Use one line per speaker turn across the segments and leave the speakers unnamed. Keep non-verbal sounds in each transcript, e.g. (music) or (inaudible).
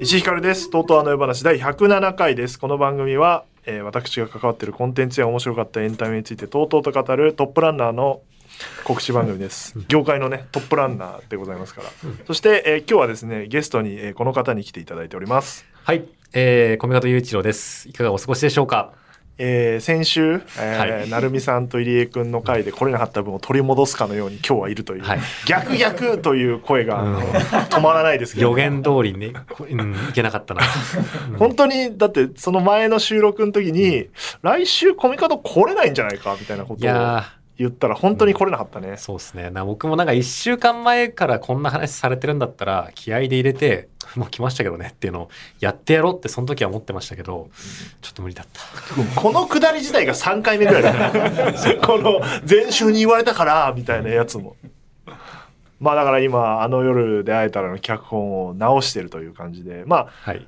石井ひかるです。とうとうあの夜話第107回です。この番組は、えー私が関わっているコンテンツや面白かったエンタメについてとうとうと語るトップランナーの告知番組です。業界のね、トップランナーでございますから。そして、えー今日はですね、ゲストに、えーこの方に来ていただいております。
はい、えー、小見方雄一郎です。いかがお過ごしでしょうか？
えー先週、えー
はい
成美さんと入江君の回で来れなかった分を取り戻すかのように今日はいるという、
はい
逆逆という声が、あの止まらないですけど
予言通りに、こうん、いけなかったな。(laughs)
本当にだってその前の収録の時に来週コミカド来れないんじゃないかみたいなことを
いや
言ったら本当に来れなかったね
ー、、そうですね。な僕もなんか一週間前からこんな話されてるんだったら、気合で入れて、(laughs) もう来ましたけどねっていうのをやってやろうってその時は思ってましたけど、ちょっと無理だった。
このくだり自体が3回目ぐらいだからこの前週に言われたからみたいなやつもまあだから今あの夜で会えたらの脚本を直してるという感じでまあ
はい。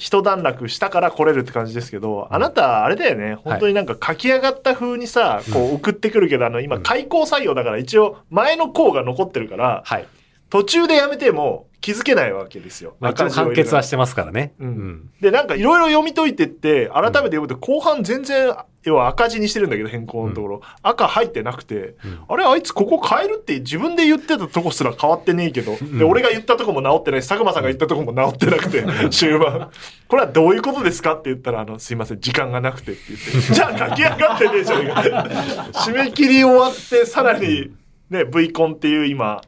一段落したから来れるって感じですけど、あなたあれだよね。本当になんか書き上がった風にさ、こう送ってくるけどあの今開口作業だから一応前の項が残ってるから
はい。
途中でやめても気づけないわけですよ。
まあ、完結はしてますからね。
うん。
うん。
でなんかいろいろ読み解いてって改めて読むと後半全然要は赤字にしてるんだけど変更のところ、赤入ってなくて、
うん。
あれあいつここ変えるって自分で言ってたとこすら変わってねえけど、で俺が言ったとこも直ってない。し佐久間さんが言ったとこも直ってなくて終盤。これはどういうことですかって言ったらあのすいません時間がなくてって言って。じゃあ書き上がってねえじゃねえか。締め切り終わってさらにね V コンっていう今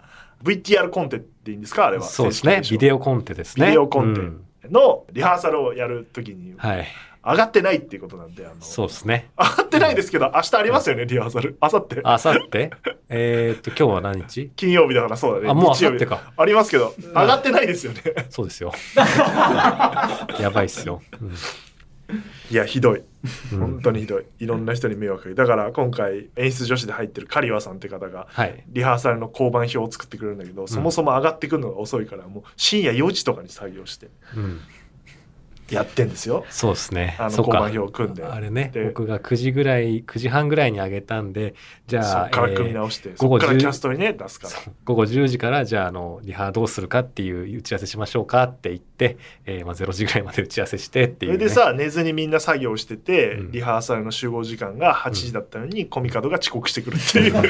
VTR コンテっていいんですか？あれは。
そうですね。ビデオコンテですね。
ビデオコンテ
うん。
のリハーサルをやるときに
はい。
上がってないっていうことなんであの
そうですね。
上がってないですけど明日ありますよね？リハーサル。明後日。
あさってえーっと、今日は何日？(laughs)
金曜日だからそうだね。
あもう
日曜日。
明後日か。
ありますけど上がってないですよね。
そうですよ。(laughs) やばいっすよ。うん
いやひどい。
うん。
本当にひどい。いろんな人に迷惑かけだから今回演出女子で入ってる刈羽さんって方が
はい。
リハーサルの交番表を作ってくれるんだけど、そもそも上がってくるのが遅いからもう深夜4時とかに作業して
うん。
やってんですよ。
そうですね。
あの交番表を組んで。
あれね
で、
僕が9時ぐらい、9時半ぐらいに上げたんで、じゃあ、
そっから
えー
組み直して、
午後
そっから
10
キャストにね出すから。
午後10時から、じゃあ、あの、リハどうするかっていう打ち合わせしましょうかって言って、えーまあ、0時ぐらいまで打ち合わせしてっていう、ね。
それでさ寝ずにみんな作業してて、
うん。
リハーサルの集合時間が8時だったのに、コミカドが遅刻してくるっていう。(laughs)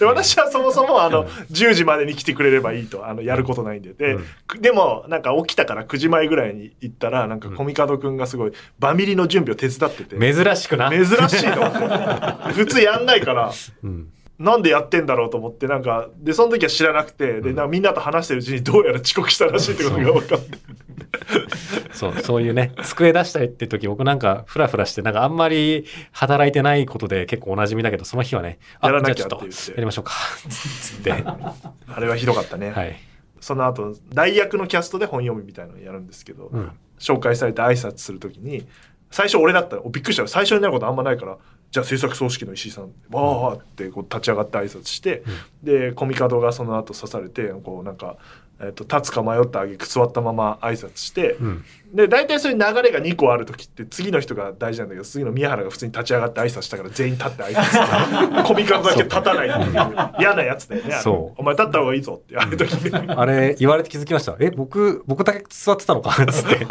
で私はそもそもあの、10時までに来てくれればいいとあのやることないんで。で,、でもなんか起きたから9時前ぐらいに行ったらなんかコミカドくんがすごいバミリの準備を手伝ってて、
珍しくな。
珍しいと思って。(laughs) 普通やんないから。
うん。
なんでやってんだろうと思ってなんかでその時は知らなくてでなんかみんなと話してるうちにどうやら遅刻したらしいってことが分かって (laughs)
そう、そういうね、机出したいって時、僕なんか、フラフラして、なんかあんまり働いてないことで結構おなじみだけど、その日はね、あ
やらなきゃ
じゃあちょっと
って言って
やりましょうか。つって。は (laughs)
あれはひどかったね、
い。
その後代役のキャストで本読みみたいなのをやるんですけど、
うん。
紹介されて挨拶するときに最初俺だったらおびっくりした最初になることあんまないからじゃあ制作総指揮の石井さんわーってこう立ち上がって挨拶して、でコミカドがその後刺されてこうなんか、えっと立つか迷ったあげく座ったまま挨拶して、
うん。
で大体そういう流れが2個ある時って次の人が大事なんだけど次の宮原が普通に立ち上がって挨拶したから全員立って挨拶して (laughs) コミカドだけ立たないっていう嫌なやつだよねお前立った方がいいぞってああいう時に (laughs)
あれ、言われて気づきました？え、僕、僕だけ座ってたのか？つって。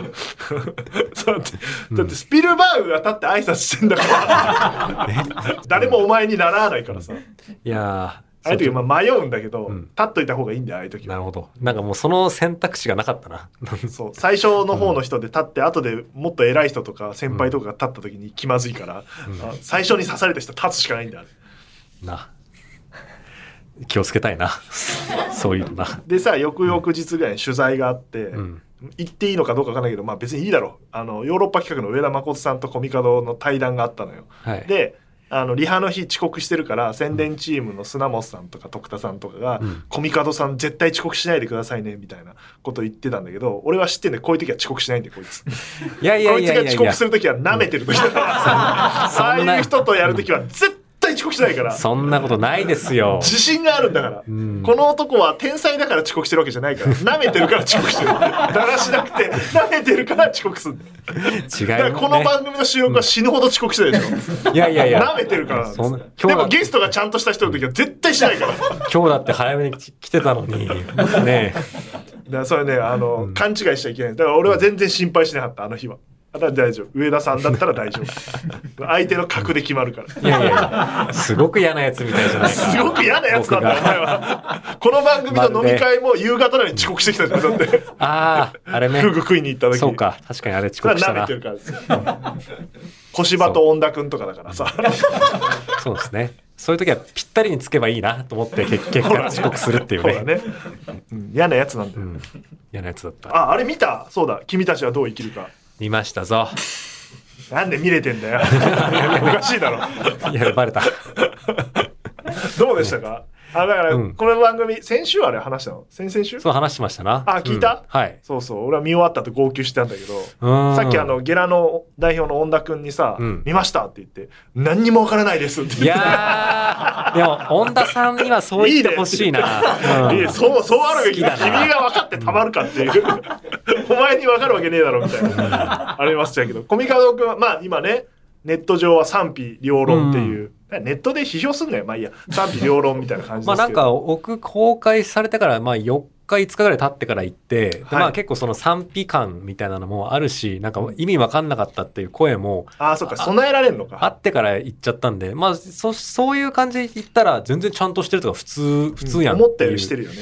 (laughs)
そうだってだってスピルバーグが立って挨拶してんだから、誰もお前に習わないからさ。
いやー
ああいう時まあ迷うんだけど、
うん
立っといた方がいいんだよああいう時は
なるほど。なんかもうその選択肢がなかったな。
そう最初の方の人で立って、後でもっと偉い人とか先輩とかが立った時に気まずいから、あ最初に刺された人は立つしかないんだよ
な。気をつけたいな。そういうのな。
でさ翌々日ぐらいに取材があって、
うん。
行っていいのかどうかわかんないけどまあ別にいいだろうあのヨーロッパ企画の上田誠さんとコミカドの対談があったのよ
はい。
であのリハの日遅刻してるから宣伝チームの砂本さんとか徳田さんとかが
うん「
コミカドさん絶対遅刻しないでくださいね」みたいなこと言ってたんだけど俺は知ってんでこういう時は遅刻しないんでこいつ。
いやいや
こいつが遅刻
いや。いやいや。
する時は舐めてる時だからああいう人とやる時は絶対遅刻しないから。
そんなことないですよ。
自信があるんだから。
うん
この男は天才だから遅刻してるわけじゃないから。舐めてるから遅刻してる。だらしなくて、舐めてるから遅刻する。
違い
だからこの番組の収録は死ぬほど遅刻してるでしょ。
いやいやいや
舐めてるからでもゲストがちゃんとした人の時は絶対しないから。
今日だって早めに来来てたのに。ね
だからそれね、あの、勘違いしちゃいけない。だから俺は全然心配しなかった、あの日は。だから大丈夫。上田さんだったら大丈夫。(laughs) 相手の格で決まるから。
いやいやいや、すごく嫌なやつみたいじゃないか。
すごく嫌なやつなんだよ、お前は。この番組の飲み会も夕方なのに遅刻してきたじゃん、だって。
ああ、あれね
フ。グ食いに行った時
そうか。確かにあれ遅刻したな
は舐めて。るからですよ。小芝と恩田くんとかだからさ。(laughs)
そうですね。そういう時はぴったりにつけばいいなと思って結結果遅刻するっていうね。
ね。うん嫌なやつなんだよ。
うん。嫌なやつだった。
あ、あれ見た？そうだ。君たちはどう生きるか。
見ましたぞ。
なんで見れてんだよ。(laughs) おかしいだろ。
いや、バレた。
どうでしたか？あ、だから、
うん
この番組、先週あれ話したの？先々週？
そう話しましたな。
あ聞いた？
うんはい。
そうそう。俺は見終わったと号泣してたんだけど、
うん
さっきあの、ゲラの代表の恩田くんにさ、
うん
見ましたって言って、何にもわからないですって言って。
いやー、でも、恩田さんにはそう言ってほしいな。うん
いやそう、そうあるべきだ。君が分かってたまるかっていう。お前に分かるわけねえだろ、みたいな。ありましたけど。コミカド君は、まあ今ね、ネット上は賛否両論っていう。ネットで批評すんなよ。まあいいや。賛否両論みたいな感じですけど。
まあなんか、僕公開されてから、まあ4日、5日ぐらい経ってから行って、で
はい
まあ結構その賛否感みたいなのもあるし、なんか意味わかんなかったっていう声も
ああ、そっか、備えられんの
あ
か。
ってから行っちゃったんで、まあそ、そういう感じで言ったら全然ちゃんとしてるとか普通、普通やん
思ったよりしてるよね。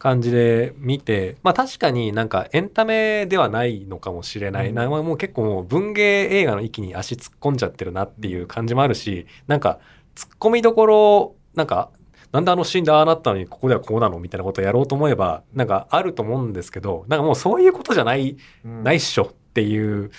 感じで見て、まあ確かになんかエンタメではないのかもしれない。
うん
なもう結構もう文芸映画の域に足突っ込んじゃってるなっていう感じもあるし、なんか突っ込みどころ、なんか、なんであのシーンでああなったのにここではこうなのみたいなことをやろうと思えば、なんかあると思うんですけど、なんかもうそういうことじゃない、
うん
ないっしょっていう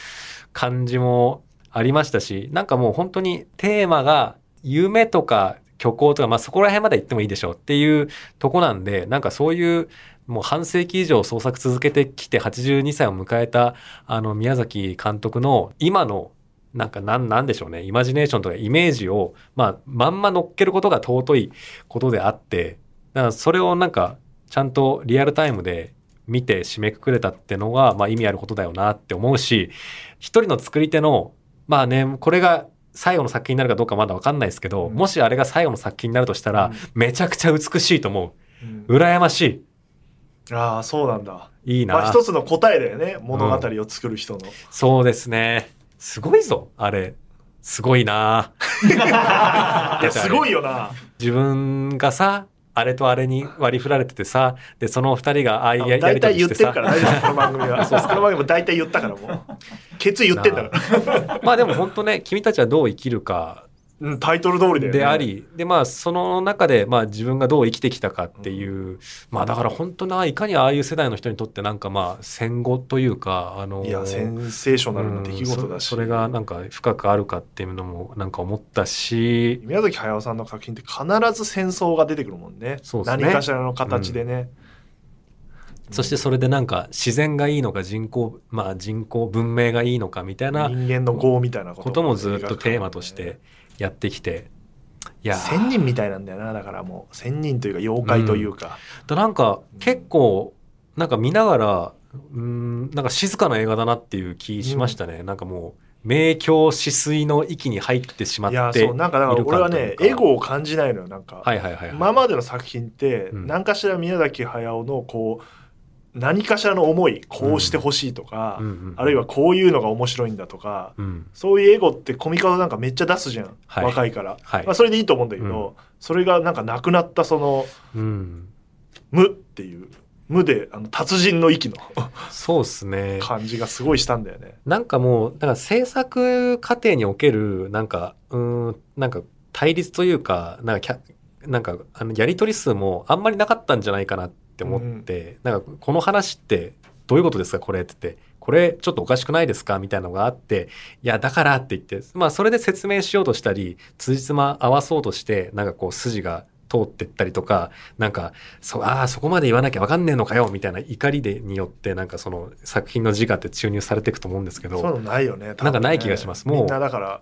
感じもありましたし、なんかもう本当にテーマが夢とか虚構とか、まあそこら辺まで行ってもいいでしょうっていうとこなんで、なんかそういうもう半世紀以上創作続けてきて82歳を迎えたあの宮崎監督の今のなんかなんなんでしょうね、イマジネーションとかイメージを、まあまんま乗っけることが尊いことであって、だからそれをなんかちゃんとリアルタイムで見て締めくくれたってのが、まあ意味あることだよなって思うし、一人の作り手の、まあね、これが最後の作品になるかどうかまだわかんないですけど、
うん
もしあれが最後の作品になるとしたら、
うん
めちゃくちゃ美しいと思
うん
う。羨まし
ああ、そうなんだ。
い。いいな。
まあ一つの答えだよね。物語を作る人の。
そうですね。すごいぞ、あれ。すごいな。(laughs)
いや、すごいよな。
自分がさ、あれとあれに割り振られててさ、で、その二人がああやや
大
りと
体言ってる
りしてさ。
から大丈夫この番組は。(laughs) そうこの番組も大体言ったからもう。ケツ言ってんだから。(laughs)
まあでも本当ね、君たちはどう生きるか
うん、タイトル通りだよね。
であり、でまあその中でまあ自分がどう生きてきたかっていう、まあだから本当ないかにああいう世代の人にとってなんかまあ戦後というか、あの、
いや、センセーショナルな出来事だし。
うんそそれがなんか深くあるかっていうのもなんか思ったし、
宮崎駿さんの作品って必ず戦争が出てくるもんね。
そうですね
何かしらの形でね。
そしてそれでなんか自然がいいのか人口、まあ人口文明がいいのかみたいな
人間の業みたいなこと
もずっとテーマとしてやってきて、いやー。
仙人みたいなんだよなだからもう仙人というか妖怪というか、
だなんか結構なんか見ながらうーんなんか静かな映画だなっていう気しましたね、なんかもう明鏡止水の域に入ってしまっ
いや
て
そうなんかだから俺はねエゴを感じないのよなんか、
はいはいはい、はい、
今までの作品って
うん。
何かしら宮崎駿のこう何かしらの思いこうしてほしいとか、
うん。うん
あるいはこういうのが面白いんだとか、
うん。
そういうエゴってコミカドなんかめっちゃ出すじゃん、
はい。
若いから、
はい。
まあ、それでいいと思うんだけど、
うん。
それがなんかなくなったその
うん。
無っていう無であの達人の域の
そうですね。
感じがすごいしたんだよね。
なんかもうだから制作過程におけるなんかうーんなんか対立というかなんかなんかあのやり取り数もあんまりなかったんじゃないかなって思って、なんかこの話ってどういうことですか？これって言ってこれちょっとおかしくないですか？みたいなのがあっていやだからって言ってまあそれで説明しようとしたり辻褄合わそうとしてなんかこう筋が通ってったりとかなんかそああそこまで言わなきゃわかんねえのかよみたいな怒りでによってなんかその作品の自我って注入されていくと思うんですけど
そういうのないよねね。
なんかない気がします。もう
みんなだから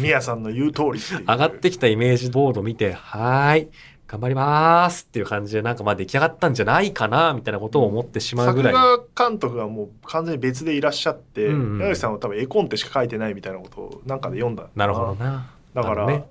みやさんの言う通り (laughs)
上がってきたイメージボード見て、はーい、頑張りますっていう感じで、なんかまあ出来上がったんじゃないかな、みたいなことを思ってしまうぐ
作
らい。
画監督がもう完全に別でいらっしゃって、
うんうん。
矢口さんは多分絵コンテしか書いてないみたいなことをなんかで読んだ。
なるほどな。
だから、
ね。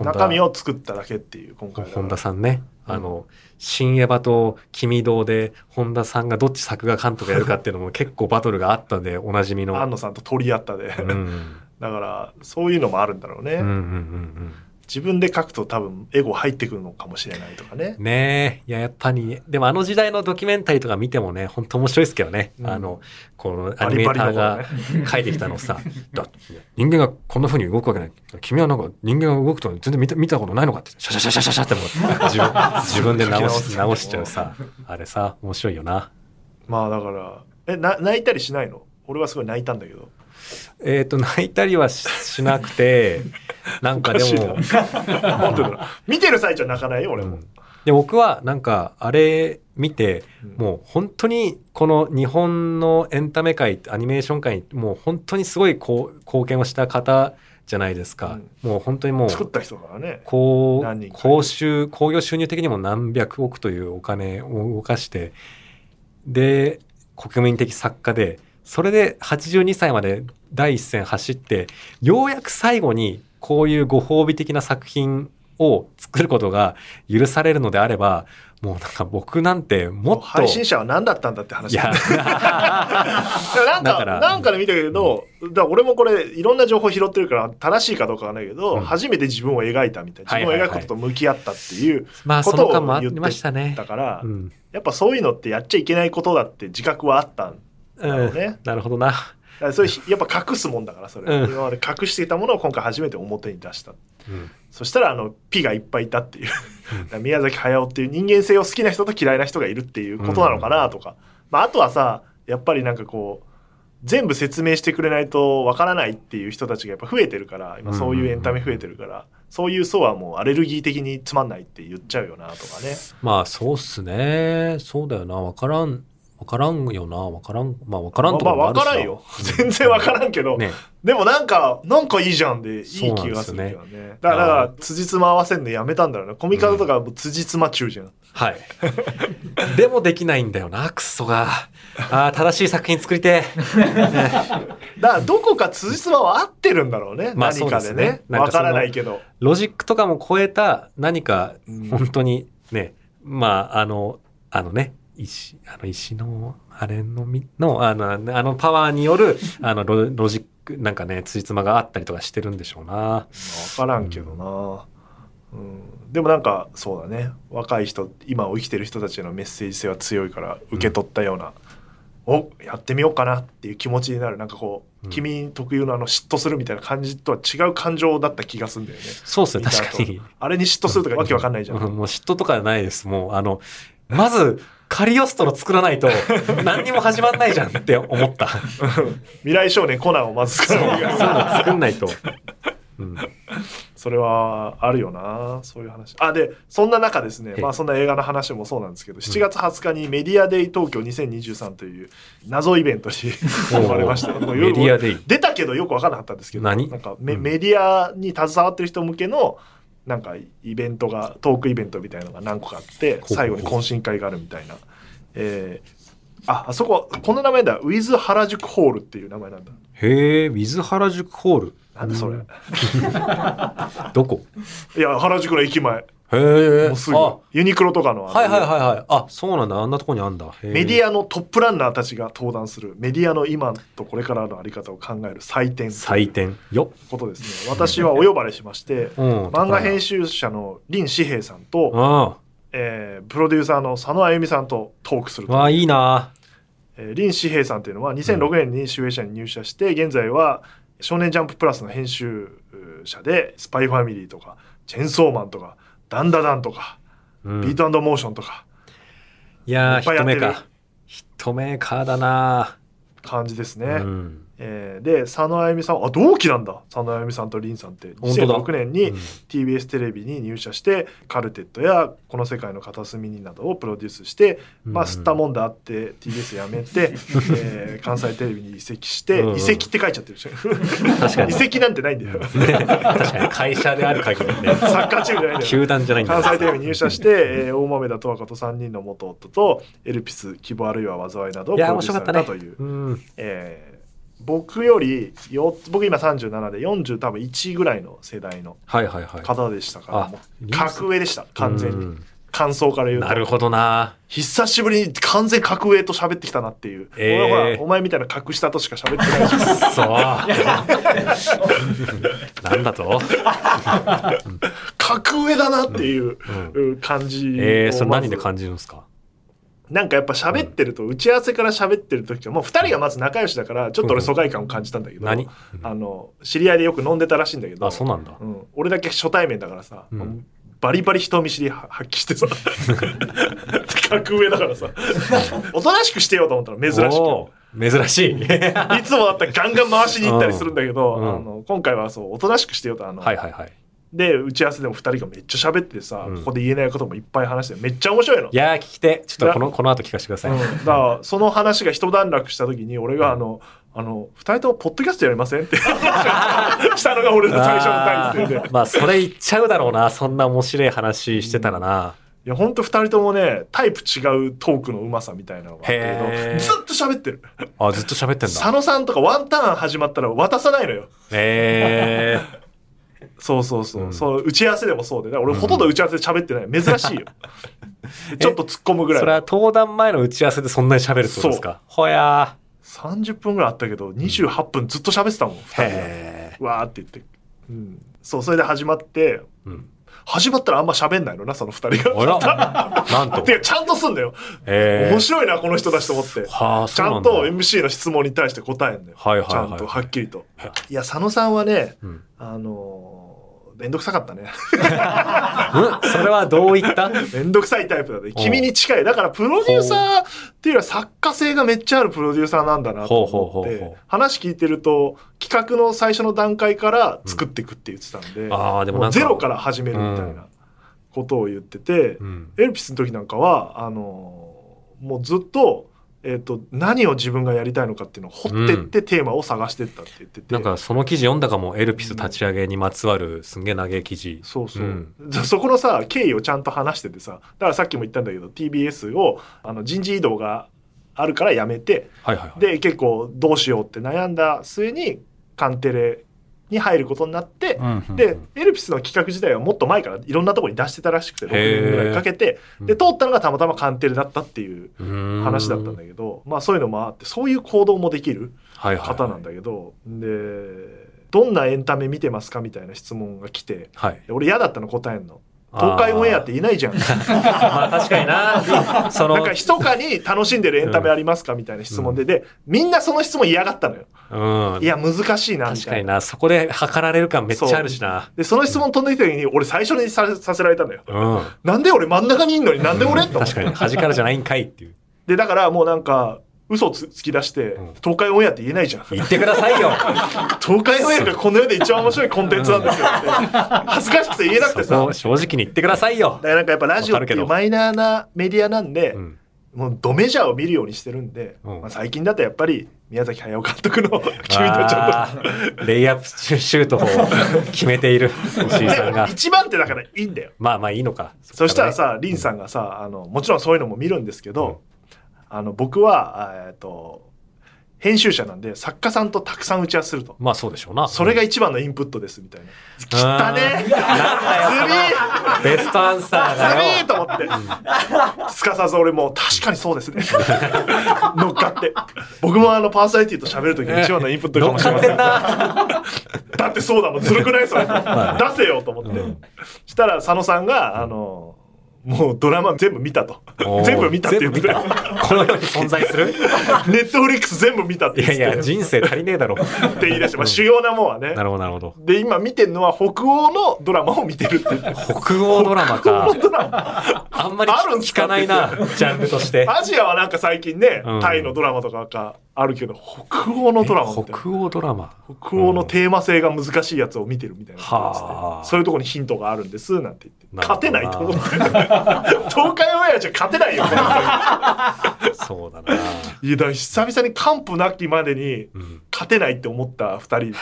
中身を作っただけっていう今回
本田さんね、
うん。
あの、新エヴァと君堂で、本田さんがどっち作画監督やるかっていうのも結構バトルがあったんで、おなじみの。
安野さんと取り合ったで、
うん。(laughs)
だからそういうのもあるんだろうね、
うんうんうん
自分で書くと多分エゴ入ってくるのかもしれないとかね
うん。ねえ。いや、やっぱり、でもあの時代のドキュメンタリーとか見てもね、本当面白いですけどね。
うん
あの、このアニメーターが
バリ
書いてきたのさ、(laughs) だって人間がこんな風に動くわけない。君はなんか人間が動くと全然見た見たことないのかって、シャシャシャシャシャシャってもう自分 (laughs) 自分で直し直しちゃうさ、あれさ、面白いよな。
まあだからえな泣いたりしないの？俺はすごい泣いたんだけど
えっ、と、泣いたりはししなくて、(laughs) なんかでも、
見てる最中は泣かないよ俺も、
うんで僕はなんかあれ見て
うん。
もう本当にこの日本のエンタメ界アニメーション界にもう本当にすごいこう貢献をした方じゃないですか、もう本当にもう
作った人だからね。
こう公衆興行収入的にも何百億というお金を動かしてで国民的作家でそれで82歳まで第一線走ってようやく最後にこういうご褒美的な作品を作ることが許されるのであればもうなんか僕なんてもっと
配信者は何だったんだって話。
いや。
なんか (laughs) なんかで見たけど、だから俺もこれいろんな情報拾ってるから正しいかどうかわかんないけど、
うん。
初めて自分を描いたみたいな自分を描くことと向き合ったっていう
まあその間もありました。
から、
うん。
やっぱそういうのってやっちゃいけないことだって自覚はあったんう
うん。
ね。
なるほどな。
それやっぱ隠すもんだからそれ、
うん。
今まで隠していたものを今回初めて表に出した。
うん。
そしたらあのピがいっぱいいたっていう。(laughs) 宮崎駿っていう人間性を好きな人と嫌いな人がいるっていうことなのかなとか、まあ、あとはさやっぱりなんかこう全部説明してくれないとわからないっていう人たちがやっぱ増えてるから今そういうエンタメ増えてるから、そういう層はもうアレルギー的につまんないって言っちゃうよなとかね。
まあそうっすね。そうだよな。わからん。わからんよな。わからん。まあわからんと
まあ
こもあるしな。
まあ分からんよ。全然分からんけど、
ね。
でもなんかなんかいいじゃんでいい気がするけどね。だからだから辻褄合わせんのやめたんだろうねコミカドとかもう辻褄中じゃん、
はい。(laughs) でもできないんだよな、クソが。ああ、正しい作品作りてえ。
だからどこか辻褄は合ってるんだろうね、
まあ
何かで
そうですね。
分からないけど。
ロジックとかも超えた何か
うん、
本当にね、まあ、あの、あのね、石、あの石の、あれのみ、の、あの、あのパワーによる、(laughs) あのロ、ロジック、なんかね、辻褄があったりとかしてるんでしょうな。
分からんけどな、うん、でもなんかそうだね。若い人今を生きてる人たちへのメッセージ性は強いから受け取ったような、おやってみようかなっていう気持ちになる。なんかこう、
うん。
君特有のあの嫉妬するみたいな感じとは違う感情だった気がするんだよね。
そうですね、確かに。
あれに嫉妬するとかわけわかんないじゃん、
うん。もう嫉妬とかないです。もう、あの、まず、カリオストロ作らないと (laughs) 何にも始まんないじゃんって思った。
未来少年コナンをまず作
そう、
ら
そういうの作んないと。(laughs) うん。
それはあるよなそういう話あでそんな中ですね
ええ
まあそんな映画の話もそうなんですけど7月20日にメディアデイ東京2023という謎イベントに呼ばれました
メディアデイ。
出たけどよく分からなかったんですけど
何？
なんかメ,、
うん
メディアに携わってる人向けのなんかイベントがトークイベントみたいなのが何個かあって最後に懇親会があるみたいな。えーああそここの名前だ。ウィズ原宿ホールっていう名前なんだ。
へえ、ウィズ原宿ホール。
なんだそれ、
うん。(laughs) どこ？
いや原宿の駅前
へえ。
もうすぐ
あ、
ユニクロとかのあの
はいはいはいはい。あ、そうなんだ。あんなとこにあんだ。ア
メディアのトップランナーたちが登壇するメディアの今とこれからのあり方を考える祭典
祭典。よっ。
ことですね私はお呼ばれしまして
うん。
漫画編
集。
集者の林志平さんと、
あ
えープロデューサーの佐野あゆみさんとトークする
あ。いいな。
えー林志平さんというのは2006年に集英社に入社して、現在は「少年ジャンププラス」の編集者で「スパイファミリー」とか「チェンソーマン」とか「ダンダダン」とか
うん「
ビートモーション」とか
いやー、ヒットメーカー。ヒットメーカーだな。
感じですね。
うん。
えーで佐野あゆみさんあ同期なんだ。佐野あゆみさんと凛さんって。
本当だ。
2006年に
うん。
TBS テレビに入社してカルテットや「この世界の片隅に」などをプロデュースして、まあ、
うん。
吸ったもんだあって TBS 辞めて、(laughs) えー関西テレビに移籍して、
うんうん。
移籍って書いちゃってるでしょ
確かに。
移籍なんてないんだよ。
ね。確かに会社である限りね。(laughs)
サッカーチームじゃないんだよ。
球団じゃないんだ。
関西テレビに入社して、えー大豆田十和子と3人の元夫とエルピス希望あるいは災いなどをプロデュースされたという、
うん
えー僕よりよ僕今37で40多分1ぐらいの世代の
はいはいはい。
方でしたから、
あ
もう格上でした完全に。
うん。
感想から言うと。
なるほどな。
久しぶりに完全格上と喋ってきたなっていう、
えー。
俺はお前みたいな格下としか喋ってないし
そう。なんだと？(laughs)
格上だなっていう
うん。
うん。感じ
えー、それ何で感じるんですか？
なんかやっぱ喋ってると、打ち合わせから喋ってる時はもう2人がまず仲良しだからちょっと俺疎外感を感じたんだけど、
何？
あの知り合いでよく飲んでたらしいんだけど
あそうなんだ。
うん、俺だけ初対面だからさ、
うん。
バリバリ人見知りは発揮してさ格上だからさ。おとなしくしてようと思ったら珍しく。
珍しい。
いつもだったらガンガン回しに行ったりするんだけど、
うん。
あの今回はそうおとなしくしてよとあの、
はいはいはい
で打ち合わせでも2人がめっちゃ喋ってさ、
うん。
ここで言えないこともいっぱい話してめっちゃ面白いの。
いやー聞きてちょっとこのこの後聞かせてください、
うん、だからその話が一段落した時に俺があの「あの2人ともポッドキャストやりません?」って (laughs) したのが俺の最初の第一声で。
あー。まあそれ言っちゃうだろうな。そんな面白い話してたらな、
いや、ほんと二人ともね、タイプ違うトークのうまさみたいなのがあっずっと喋ってる。
あずっと喋ってんだ。
佐野さんとかワンターン始まったら渡さないのよ。
え (laughs)
そうそうそう。
うん
そう打ち合わせでもそうで。だから俺ほとんど打ち合わせで喋ってない。珍しいよ。(laughs) でちょっと突っ込むぐ
ー、それ
らい。
は登壇前の打ち合わせでそんなに喋るってことですか？ほや
30分ぐらいあったけど、28分ずっと喋ってたもん、
ー
二人が。
へ
わーって言って。うん。そう、それで始まって、
ーうん
始まったらあんま喋んないのな、その二人が。
なんと (laughs)
てか、ちゃんとすんだよ。
えー
面白いな、この人たちと思って。
はあ
ちゃんと MC の質問に対して答えんだよ。
はいはいはい
ちゃんとはっきりと
はい。
いや、佐野さんはね、
うん
あのーめんどくさかったね。(laughs)
うん？それはどういった？(laughs)
めんどくさいタイプだね。君に近い。だからプロデューサーっていうよりは作家性がめっちゃあるプロデューサーなんだなと思って
う、
話聞いてると、企画の最初の段階から作っていくって言ってたんで、
あーでも
ゼロから始めるみたいなことを言ってて、
うん
エルピスの時なんかは、あのーもうずっと、えっ、と、何を自分がやりたいのかっていうのを掘ってってテーマを探してったって言ってて。
なんかその記事読んだかもエルピス立ち上げにまつわるすんげえ長い記事。
そうそう、
ん。
そこのさ経緯をちゃんと話しててさだからさっきも言ったんだけど TBS をあの人事異動があるから辞めて。
はいはいはい。
で結構どうしようって悩んだ末にカンテレに入ることになって、
うんうん
でエルピスの企画自体はもっと前からいろんなところに出してたらしくて6年ぐらいかけてで通ったのがたまたまカンテレだったっていう
うん。
話だったんだけど、まあそういうのもあってそういう行動もできる
はいはいはい。
方なんだけど、でどんなエンタメ見てますかみたいな質問が来て
はい。
俺嫌だったの答えんの。東海オンエアっていないじゃん。(laughs)
まあ確かにな。その
なんか密かに楽しんでるエンタメありますかみたいな質問で、で、みんなその質問嫌がったのよ。
うん。
いや、難しいな、み
確かに
な。
なそこで測られる感めっちゃあるしな。
で、その質問飛んできた時に、俺最初にささせられたのよ。
うん。
なんで俺真ん中にいんのになんで俺？
確かに。端からじゃないんかいっていう。
で、だからもうなんか、嘘つつき出して、
ん。
東海オンエアって言えないじゃん。
言ってくださいよ。(laughs)
東海オンエアがこの世で一番面白いコンテンツなんですよって。恥ずかしくて言えなくてさ。
正直に言ってくださいよ。
だからなんかやっぱラジオってマイナーなメディアなんで、
うん
もうドメジャーを見るようにしてるんで、
うん。
まあ、最近だとやっぱり宮崎駿監督の「(laughs) 君たち
あ
は
ーレイアップシュートを決めている石井さんが。
一番手だからいいんだよ。
まあまあいいのか。
そしたらさリンさんがさあのもちろんそういうのも見るんですけど、あの僕はえっと編集者なんで作家さんとたくさん打ち合わせすると。
まあそうでしょうな。
それが一番のインプットですみたいな。
あー
汚ねずり
ベストアンサー
ず
だよ。
りー。と思って、すかさず俺も確かにそうですね。(laughs) 乗っかって。僕もあのパーソナリティと喋る時が一番のインプットかもしれません。
な。
だってそうだもん。ずるくないそれ。出せよと思って、
うん。
したら佐野さんがあのもうドラマ全部見たと。全部見たって言って
この世に存在する？(laughs)
ネットフリックス全部見たってって
やいや人生足りねえだろ。
って言い出して、まあ、主要なもんはね。
なるほどなるほど。
で今見てるのは北欧のドラマを見てるって
北欧ドラマか。
ドラマ。
あんまり
あるんすか
聞かないなジャンルとして。
アジアはなんか最近ね、
うん。
タイのドラマとかがあるけど北欧のドラマ
北欧ドラマ？
北欧のテーマ性が難しいやつを見てるみたいな。こと言ってて
はあ。
そういうところにヒントがあるんですなんて言って。勝てないと思って。東海オンエアじゃ勝てないよ。(laughs)
そうだな。
いやだから久々に完膚なきまでに
うん、
勝てないって思った2人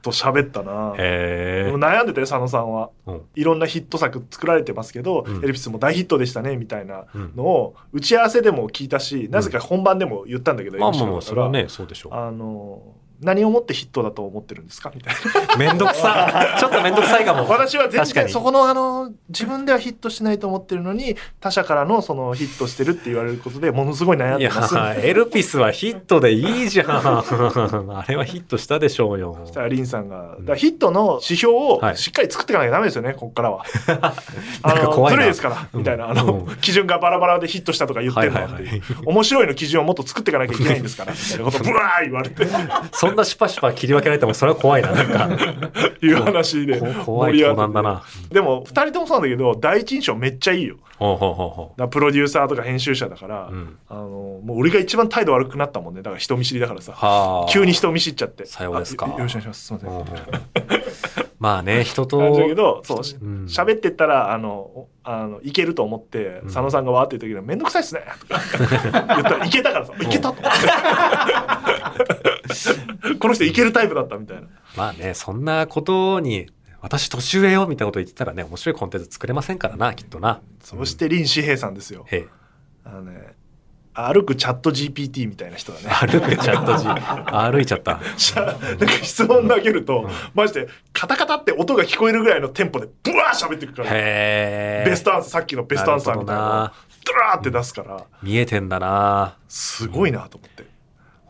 と喋ったな。悩んでたよ佐野さんは。
うん。
いろんなヒット作作られてますけど、
うん。
エルピスも大ヒットでしたねみたいなのを打ち合わせでも聞いたし、なぜか本番でも言ったんだけど、
まあ
も、
それはね、そうでしょう。
あの何をもってヒットだと思ってるんですか？みたいな。
めんどくさ。(laughs) ちょっとめんどくさいかも。
私は全然そこのあの自分ではヒットしないと思ってるのに他者からのそのヒットしてるって言われることでものすごい悩ん
いや
でます。
エルピスはヒットでいいじゃん。(laughs) あれはヒットしたでしょうよ。
そ。したらリンさんが、だヒットの指標を
はい。
しっかり作っていかなきゃダメですよね、ここからは。(laughs) あの、
なんか怖いな。
ずるいですから、みたいな、あの、
うん。
基準がバラバラでヒットしたとか言ってんのっ面白いの基準をもっと作っていかなきゃいけないんですから、みたいなことブワー言われて、
そんなシュパシュパ切り分けられてもそれは怖いな。なんか、(laughs)
いう話で
こ怖い相談だな。
でも、二人ともそうなんだけど、第一印象めっちゃいいよ。
ほうほうほうほ
だからプロデューサーとか編集者だから、
う。うん。
あの、もう俺が一番態度悪くなったもんね。だから人見知りだからさ。
はあ。
急に人見知っちゃって。
さようですか
あよよろしくお願いします。すいません。
ほうほう (laughs) まあね、(laughs) 人と。
だけど、そう、
うん
喋ってったら、あの、おあの、いけると思って、佐野さんがわーって言った時に、めんどくさいっすね言ったら、いけたからさ、いけたと思って。この人いけるタイプだったみたいな。
まあね、そんなことに、私年上よみたいなこと言ってたらね、面白いコンテンツ作れませんからな、きっとな。
そして、林志平さんですよ。あのね、歩くチャット GPT みたいな人だね。
歩くチャット G。(laughs) 歩いちゃった。
なんか質問投げると、マジでカタカタって音が聞こえるぐらいのテンポでブワー喋ってくから。ベストアンサーさっきのベストアンサーみたいなドラーって出すから
見えてんだな。
すごいなと思って、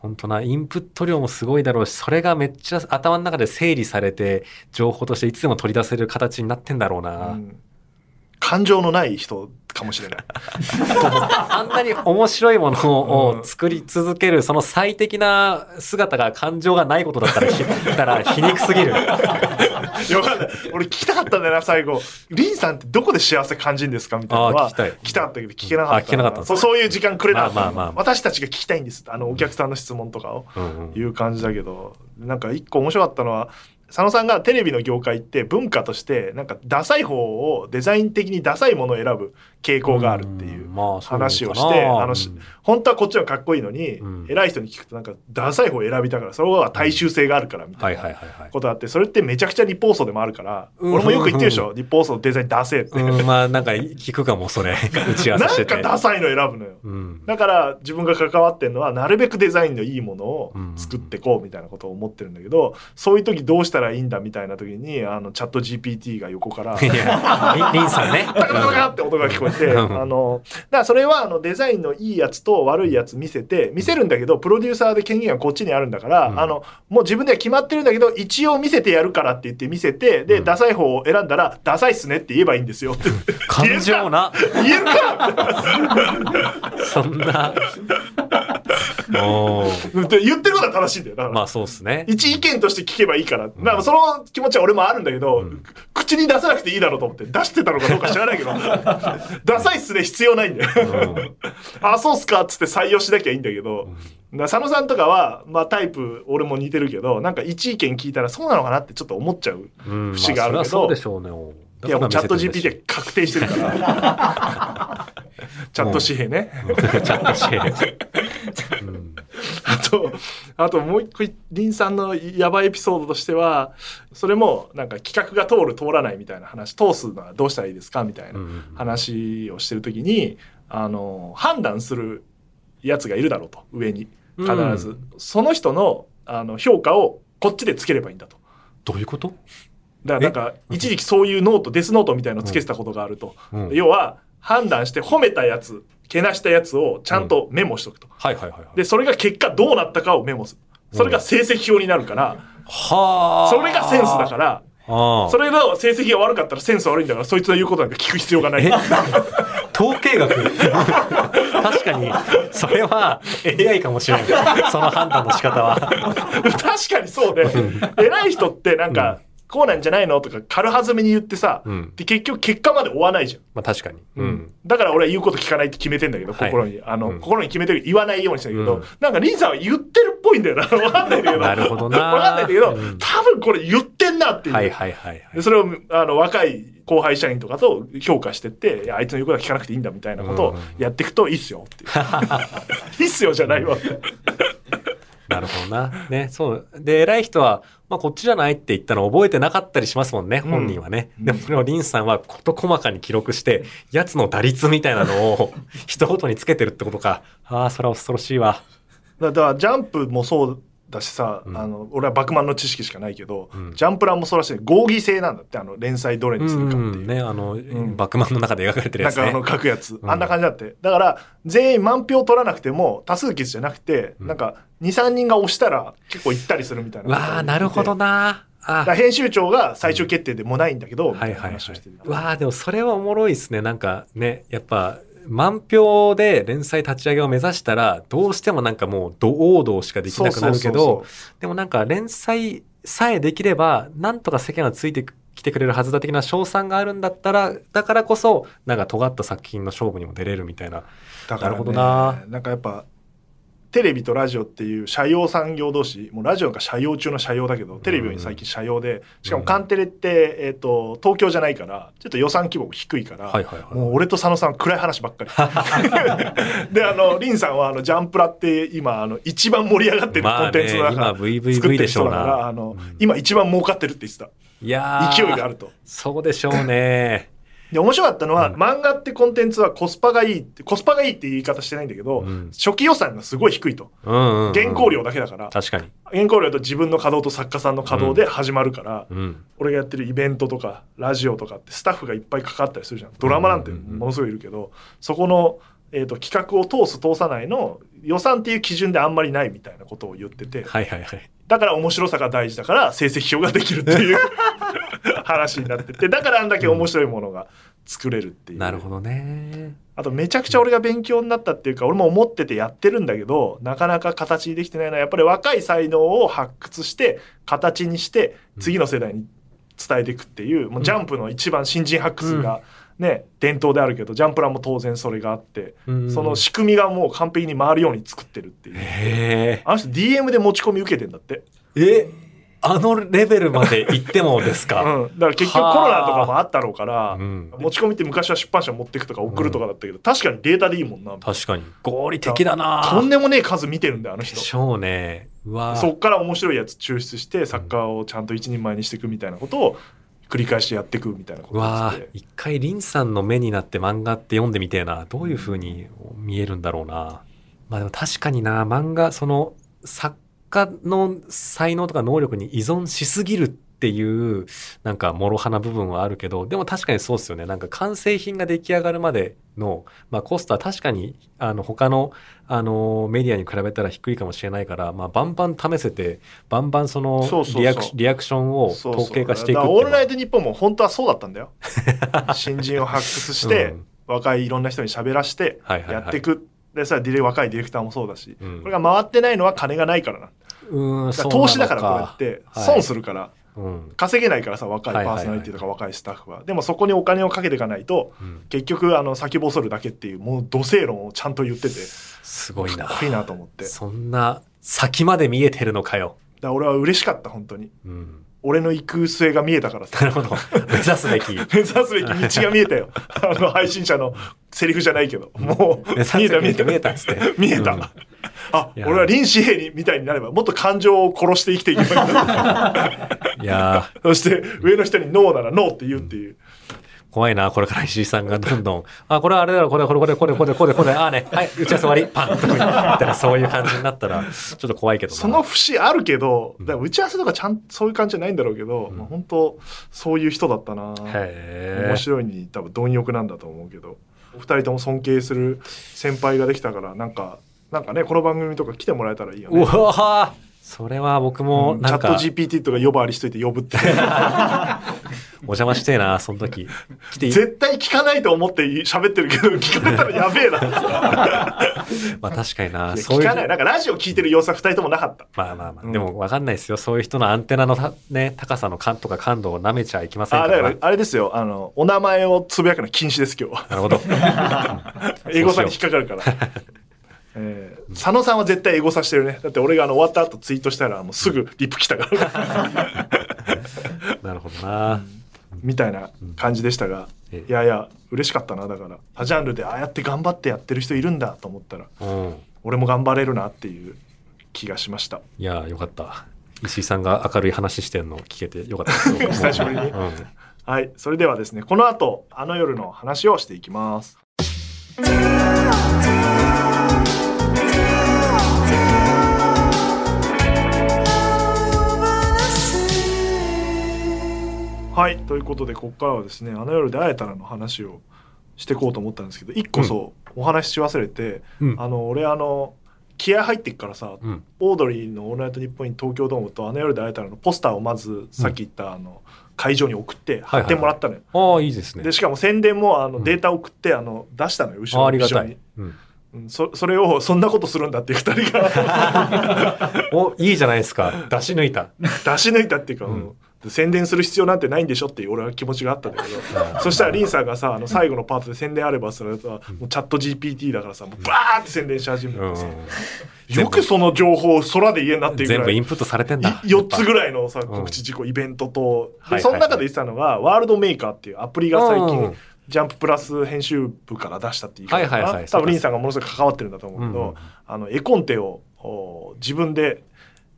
本当な、インプット量もすごいだろうし、それがめっちゃ頭の中で整理されて、情報としていつでも取り出せる形になってんだろうな。
うん感情のない人かもしれない。
あんなに面白いもの
うん
を作り続ける、その最適な姿が感情がないことだったら、ひだから皮肉すぎる。
いやわかんない俺聞きたかったんだよな最後。リンさんってどこで幸せ感じるんですかみたいなのは
聞きたい。
聞きたかったけど聞けなかった
あ聞けなかった
そうそういう時間くれなかった、
まあまあまあ
私たちが聞きたいんです。あのお客さんの質問とかを。いう感じだけど。なんか一個面白かったのは佐野さんがテレビの業界って文化としてなんかダサい方をデザイン的にダサいものを選ぶ傾向があるっていう話をしてあの本当はこっちのかっこいいのに、
うん
偉い人に聞くとなんかダサい方を選びたからそれは大衆性があるからみた
はいい
な。ことあってそれってめちゃくちゃ立法層でもあるから、
うん
俺もよく言ってるでしょ立法層のデザインダセえって、
うん、まあなんか聞くかも、それ。(laughs) 打ち合わせ
なん
してて。
かダサいの選ぶのよ。
うん。
だから自分が関わってるのはなるべくデザインのいいものを
うん
作ってこうみたいなことを思ってるんだけどそういう時どうしたらいいんだみたいな時にあのチャット GPT が横から
いや、リンさんね。
って音が聞こえて、
うん
あの、だからそれはあのデザインのいいやつと悪いやつ見せて、見せるんだけど、プロデューサーで権限はこっちにあるんだから、
うん
あの、もう自分では決まってるんだけど、一応見せてやるからって言って見せて、で、
うん
ダサい方を選んだら、ダサいっすねって言えばいいんですよって。(laughs)
感情な。
言えるか (laughs)
そんな。(laughs)
言ってることは正しいんだよ。
まあそうっすね。
一意見として聞けばいいから。まあその気持ちは俺もあるんだけど、
ん
口に出さなくていいだろうと思って、出してたのかどうか知らないけど、ダサいっすね必要ないんだよ。あ、そうっすかっつって採用しなきゃいいんだけど、だから佐野さんとかは、まあタイプ、俺も似てるけど、なんか一意見聞いたらそうなのかなってちょっと思っちゃう。
うん、
節があるけど
まそれはそうでしょうね。
いやもうチャット GPT 確定してるから。(laughs) チャット紙幣ね。
チャットして。うん
あと、あともう一個、リンさんのやばいエピソードとしては、それもなんか企画が通る通らないみたいな話、通すのはどうしたらいいですかみたいな話をしてるときに、あの、判断するやつがいるだろうと、上に。必ず。
うん
その人のあの評価をこっちでつければいいんだと。
どういうこと？
だからなんか、一時期そういうノート、デスノートみたいのつけてたことがあると。
うん
要は、判断して褒めたやつ、けなしたやつをちゃんとメモしとくと。
はいはいはいはい。
で、それが結果どうなったかをメモする。それが成績表になるから、
はあ。
それがセンスだから、
ああ。
それの成績が悪かったらセンス悪いんだから、そいつの言うことなんか聞く必要がない。
え？(laughs) 統計学？(laughs) 確かに、それは AI かもしれない。その判断の仕方は。
確かにそうで、偉い人ってなんか、こうなんじゃないの？とか軽はずめに言ってさ、
うん
で結局結果まで追わないじゃん。
まあ確かに。うん。
だから俺は言うこと聞かないって決めてんだけど、
はい
心に。あの、
うん
心に決めてる言わないようにしてんだけど、
うん
なんかリンさんは言ってるっぽいんだよな。(laughs) わかんないんだけど。
なるほどな
わかんないんだけど、
うん
多分これ言ってんなっていう。
はいはいはいはい
で。それをあの若い後輩社員とかと評価してっていやあいつの言うことは聞かなくていいんだみたいなことをやっていくといいっすよっていう (laughs) いいっすよじゃないわ
なるほどな。ね、そう。で、偉い人は、まあ、こっちじゃないって言ったの覚えてなかったりしますもんね、本人はね。
うん
でも、リンさんは事細かに記録して、やつの打率みたいなのを (laughs) 一言につけてるってことか。ああ、それは恐ろしいわ。
だからジャンプもそうだしさ、
うん。
あの俺はバクマンの知識しかないけど、
うん。
ジャンプランもそうらしい。合議制なんだってあの連載どれ
う
にするかっていう。
ん、ね、あの、
ん。
バックマンの中で描かれてるやつね。
なんかあの書くやつ、
うん。
あんな感じだって。だから全員満票取らなくても多数決じゃなくて、
うん。
なんか23人が押したら結構行ったりするみたいな。
わあ、なるほどな。
編集長が最終決定でもないんだけど、
はいはいはい。
話をしてる。
わあ、でもそれはおもろいですね。なんかね、やっぱ、満票で連載立ち上げを目指したら、どうしてもなんかもう、ど王道しかできなくなるけどでもなんか連載さえできれば、なんとか世間はついてきてくれるはずだ的な賞賛があるんだったら、だからこそ、なんか尖った作品の勝負にも出れるみたいな。
だから、ね、
なるほどな
なんかやっぱテレビとラジオっていう社用産業同士もうラジオが社用中の社用だけどテレビより最近社用でしかもカンテレって、えー、と東京じゃないからちょっと予算規模も低いから、
はいはいはい
もう俺と佐野さんは暗い話ばっかり。(laughs) (laughs) であのリンさんはあのジャンプラって今あの一番盛り上がってる
まあね
コンテンツの中、
今
作って
VVV
る
でしょうな。
人だからあの、
うん。
今一番儲かってるって言ってた。
いやー
勢いがあると。
そうでしょうね。
で面白かったのは、
うん。
漫画ってコンテンツはコスパがいいってコスパがいいって言い方してないんだけど、
うん。
初期予算がすごい低いと。
うんうん、うん。
原稿料だけだから、
確かに。
原稿料と自分の稼働と作家さんの稼働で始まるから、
うん。
俺がやってるイベントとかラジオとかってスタッフがいっぱいかかったりするじゃん。ドラマなんてものすごいいるけど、そこの、えー、と企画を通す通さないの予算っていう基準であんまりないみたいなことを言ってて。
はいはいはい。
だから面白さが大事だから成績表ができるっていう (laughs) 話になっててだからあんだけ面白いものが作れるっていう。
なるほどね。
あとめちゃくちゃ俺が勉強になったっていうか俺も思っててやってるんだけどなかなか形にできてないのはやっぱり若い才能を発掘して形にして次の世代に伝えていくっていうもうジャンプの一番新人発掘がね伝統であるけどジャンプランも当然それがあって
うん
その仕組みがもう完璧に回るように作ってるっていう
へ
あの人 DM で持ち込み受けてんだって、
え。え、あのレベルまで行ってもです
うん、
か。
だから結局コロナとかもあったろうから
うん
持ち込みって昔は出版社持ってくとか送るとかだったけど確かにデータでいいもんな
確かに。合理的だな。
とんでもねえ数見てるんだよあの人
でしょうね。うわ
そっから面白いやつ抽出してサッカーをちゃんと一人前にしていくみたいなことを繰り返してやっていくみたいなこと
わ一回リンさんの目になって漫画って読んでみてえな。どういう風に見えるんだろうな。まあでも確かにな、漫画、その作家の才能とか能力に依存しすぎるっていう、なんか諸刃な部分はあるけど、でも確かにそうですよね。なんか完成品が出来上がるまでの、まあコストは確かに、あの他の、あのメディアに比べたら低いかもしれないから、まあバンバン試せて、バンバンそのリアクションを統計化していく
オールナイトニッポンも本当はそうだったんだよ。(laughs) 新人を発掘して、
うん。
若いいろんな人に喋らして
はいはいはい。
やっていく、でそれはディレ若いディレクターもそうだし、
うん。
これが回ってないのは金がないからな。
うーん、
投資だからこれって
はい。
損するから、
うん。
稼げないからさ若いパーソナリティとか若いスタッフは,、でもそこにお金をかけていかないと
うん
結局あの先細るだけっていうもう土星論をちゃんと言ってて
すごいな。
かっこいいなと思ってだか
そんな先まで見えてるのかよ。
ら俺は嬉しかった本当に
うん。
俺の行く末が見えたから
な
さ
るほど。目指すべき。(laughs)
目指すべき。道が見えたよ。(laughs) あの配信者のセリフじゃないけど。もう見えた見えた。
見えたっつって。
見えた、
うん。
あ俺は林紙幣みたいになればもっと感情を殺して生きていけばいいんだ。
いやー、
そして上の人にノーならノーって言うっていう、
怖いな。これから石井さんがどんどん、あ、これはあれだろ、これ、これ、これ、これ、これ、これ、これ、あーね、はい、打ち合わせ終わり、パンとかみたいな、そういう感じになったら、ちょっと怖いけどな。
その節あるけど
うん。
だ打ち合わせとかちゃんそういう感じじゃないんだろうけど、
うん。
まあ、本当そういう人だったな。面白いに多分貪欲なんだと思うけどお二人とも尊敬する先輩ができたからなんかなんかねこの番組とか来てもらえたらいいよ
う
ね。
わーそれは僕も、
うんチャット GPT とか呼ばわりしといて呼ぶって (laughs)
お邪魔してえな、その時。来ていい？
絶対聞かないと思って喋ってるけど、(laughs) 聞かれたらやべえな。(laughs)
まあ確かにな。
いや
そういう
聞かない。なんかラジオ聞いてる様子は二人ともなかった。
まあまあまあ、
うん
でも分かんないですよ。そういう人のアンテナのたね、高さの感とか感度を舐めちゃいけません
あ、
からな。
だから、あれですよ。あの、お名前をつぶやくの禁止です、今日は。
なるほど。
英語さんに引っかかるから。(laughs) えー佐野さんは絶対英語さしてるね。だって俺があの終わった後ツイートしたらもうすぐリプ来たから。
なるほどな。
みたいな感じでしたが、
ええ
いやいや、嬉しかったな。だから、他ジャンルでああやって頑張ってやってる人いるんだと思ったら、
うん。
俺も頑張れるなっていう気がしました。
いや、よかった。石井さんが明るい話してるのを聞けてよかったです。(laughs)
久しぶりに
うん。
はい。それではですね、この後、あの夜の話をしていきます。はい。ということで、ここからはですね、あの夜で会えたらの話をしていこうと思ったんですけど、一個そう、お話しし忘れて、
うん。
あの、俺あの、気合入ってっからさ、
うん。
オードリーの「オールナイトニッポン」に東京ドームと「あの夜で会えたら」のポスターをまずさっき言ったあの会場に送って貼ってもらったのよ。
ああ、いいですね。
でしかも宣伝もあの
うん
データ送ってあの出したのよ後ろ
あありがたい。うん。
うんそそれをそんなことするんだっていう2人が (laughs)
お、いいじゃないですか。出し抜いた。
出し抜いたっていうか、
うん
うん宣伝する必要なんてないんでしょっていう俺は気持ちがあったんだけどそしたらリンさんがさあの最後のパートで宣伝あればそれとはもうチャット GPT だからさもうバーって宣伝し始め
うん
てさ、よ。くその情報を空で言えんなっていうぐらい
全部インプットされてんだ。
4つぐ
い。
らいのさ告知事項、イベントとでその中で言ってたのがワールドメーカーっていうアプリが最
うん
近ジャンププラス編集部から出したっていう
はいはいはい。
多分リンさんがものすごく関わってるんだと思うけ
うんうん。
どあの絵コンテをお自分で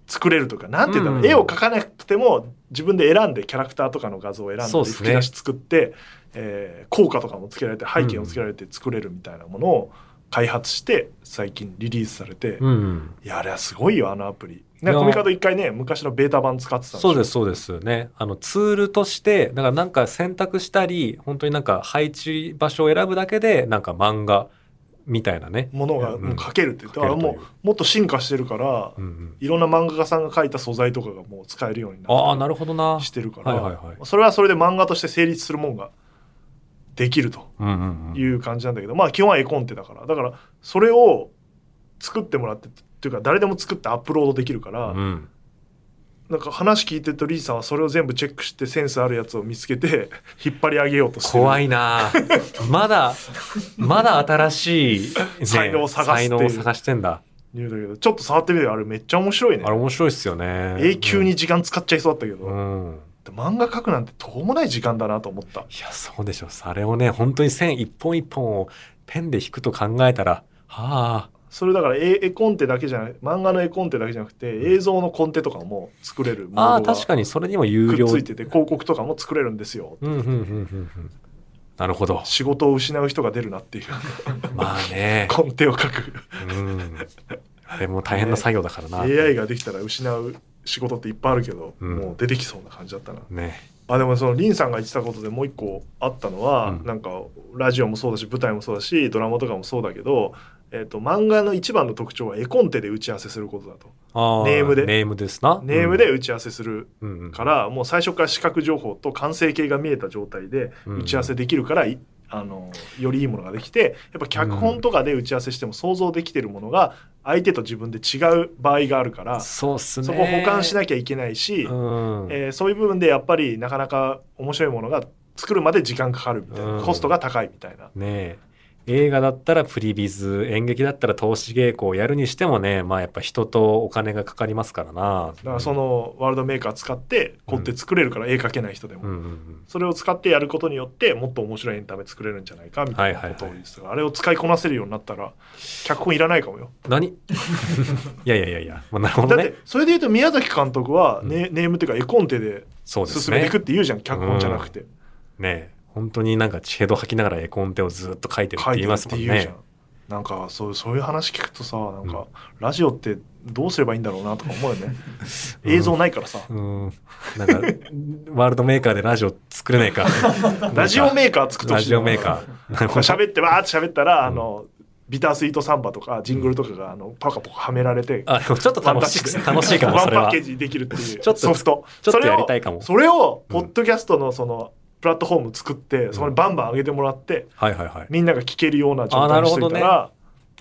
作れるとかなんていうんだろう、
うん
絵を描かなくても自分で選んでキャラクターとかの画像を選んで吹き出し作って、えー効果とかもつけられて背景をつけられて作れるみたいなものを開発して最近リリースされて、
うん。
いやあれはすごいよあのアプリ。ねコミカド一回ね昔のベータ版使ってたん
そうですす、そうですね。あの、ツールとして、だからなんか選択したり、本当になんか配置場所を選ぶだけで、なんか漫画みたいなね。
ものがもう描けるって言って、だからもうもっと進化してるから、
うんうん。
いろんな漫画家さんが描いた素材とかがもう使えるようにな
あなるほどな。
てしてるから、
はいはいはい
それはそれで漫画として成立するもんができると。いう感じなんだけど、まあ基本は絵コンテだからだからそれを作ってもらってっていうか誰でも作ってアップロードできるから、
うん。
なんか話聞いてるとリーさんはそれを全部チェックしてセンスあるやつを見つけて (laughs) 引っ張り上げようとしてる
怖いなまだ、まだ新しい、ね
才能を探
探してんだ。
言うんだけどちょっと触ってみてよあれめっちゃ面白いね
あれ面白いっすよね。
永久に時間使っちゃいそうだったけど、
うん。
漫画描くなんてとうもない時間だなと思った
いや、そうでしょ。あれをね、本当に線一本一本をペンで引くと考えたら、はあ、
それだから絵絵コンテだけじゃない漫画の絵コンテだけじゃなくて映像のコンテとかも作れるモ
あ確かにそれにも有料。
くっついてて広告とかも作れるんですよ
うん、うん、うん、うん。うんなるほど。
仕事を失う人が出るなっていう
まあね。(laughs)
コンテを書く
うん。あれも大変な作業だからな。
AI ができたら失う仕事っていっぱいあるけど、
うん
もう出てきそうな感じだったな
ね。
あでもそのリンさんが言ってたことでもう一個あったのは、
うん
なんかラジオもそうだし舞台もそうだしドラマとかもそうだけど、えー、と漫画の一番の特徴は絵コンテで打ち合わせすることだと
あ
ネームで
ネームですな。
ネームで打ち合わせする
うん、うん。
から、もう最初から視覚情報と完成形が見えた状態で
うん
打ち合わせできるから、いあのよりいいものができてやっぱ脚本とかで打ち合わせしても想像できてるものが相手と自分で違う場合があるから、
そう。
そこを保管しなきゃいけないし、
うん。
えーそういう部分でやっぱりなかなか面白いものが作るまで時間かかるみたいな、
うん
コストが高いみたいな。
ねえ映画だったらプリビズ演劇だったら投資稽古をやるにしてもねまあやっぱ人とお金がかかりますからな。
だからそのワールドメーカー使ってこうやって作れるから絵描けない人でも、
うんうんうん。
それを使ってやることによってもっと面白いエンタメ作れるんじゃないかみたいなことを言ってたから、あれを使いこなせるようになったら脚本いらないかもよ。
何？(laughs) いやいやいやいや、まあ、なるほどね。
だってそれで言うと宮崎監督はネ,、ネームっていうか絵コンテで
そうですね。
進めていくって言うじゃん、脚本じゃなくて。
ねえ本当になんか血ヘド吐きながら絵コンテをずっと書いてるって言いますもんね。
なんかそうそういう話聞くとさなんか、ラジオってどうすればいいんだろうなとか思うよね。映像ないからさ、
うん。なんかワールドメーカーでラジオ作れないか。(laughs)
ラジオメーカー作ってほしい
ラジオメーカー。
喋ってわーって喋ったら、あのビタースイートサンバとかジングルとかがあのパカパカはめられて、
あ、ちょっと楽しい、楽しいかも、
ワンパッケ。ージにできるっていう。ソフト。
ちょっと
それを
やりたいかも。
それを
うん。
ポッドキャストのそのプラットフォーム作ってそこにバンバン上げてもらって
はいはいはい。
みんなが聞けるような状態にしておいたら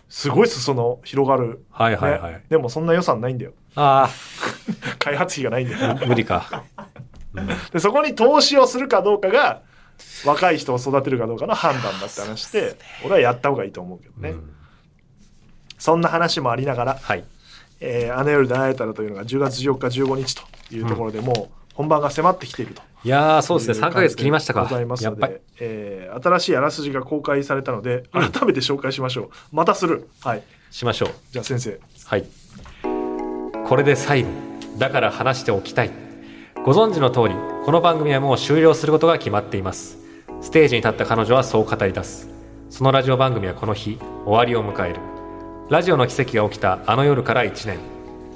すごい裾野広がる、
はいはいはい。
ね、でもそんな予算ないんだよ。
あ (laughs)
開発費がないんだよ。
あ、無理か。(laughs) うん。
でそこに投資をするかどうかが若い人を育てるかどうかの判断だって話して俺はやった方がいいと思うけどね、
うん。
そんな話もありながら
はい。
「えー、あの夜で会えたら」というのが10月14日15日というところでもう本番が迫ってきていると。
いやー、そうですね。3ヶ月切りましたか
ございま。す
やっぱり
ので。、えー新しいあらすじが公開されたので改めて紹介しましょう、またするはい
しましょう。
じゃあ先生
はい。これで最後。だから話しておきたい。ご存知の通り、この番組はもう終了することが決まっています。ステージに立った彼女はそう語り出す。そのラジオ番組はこの日、終わりを迎える。ラジオの奇跡が起きたあの夜から1年。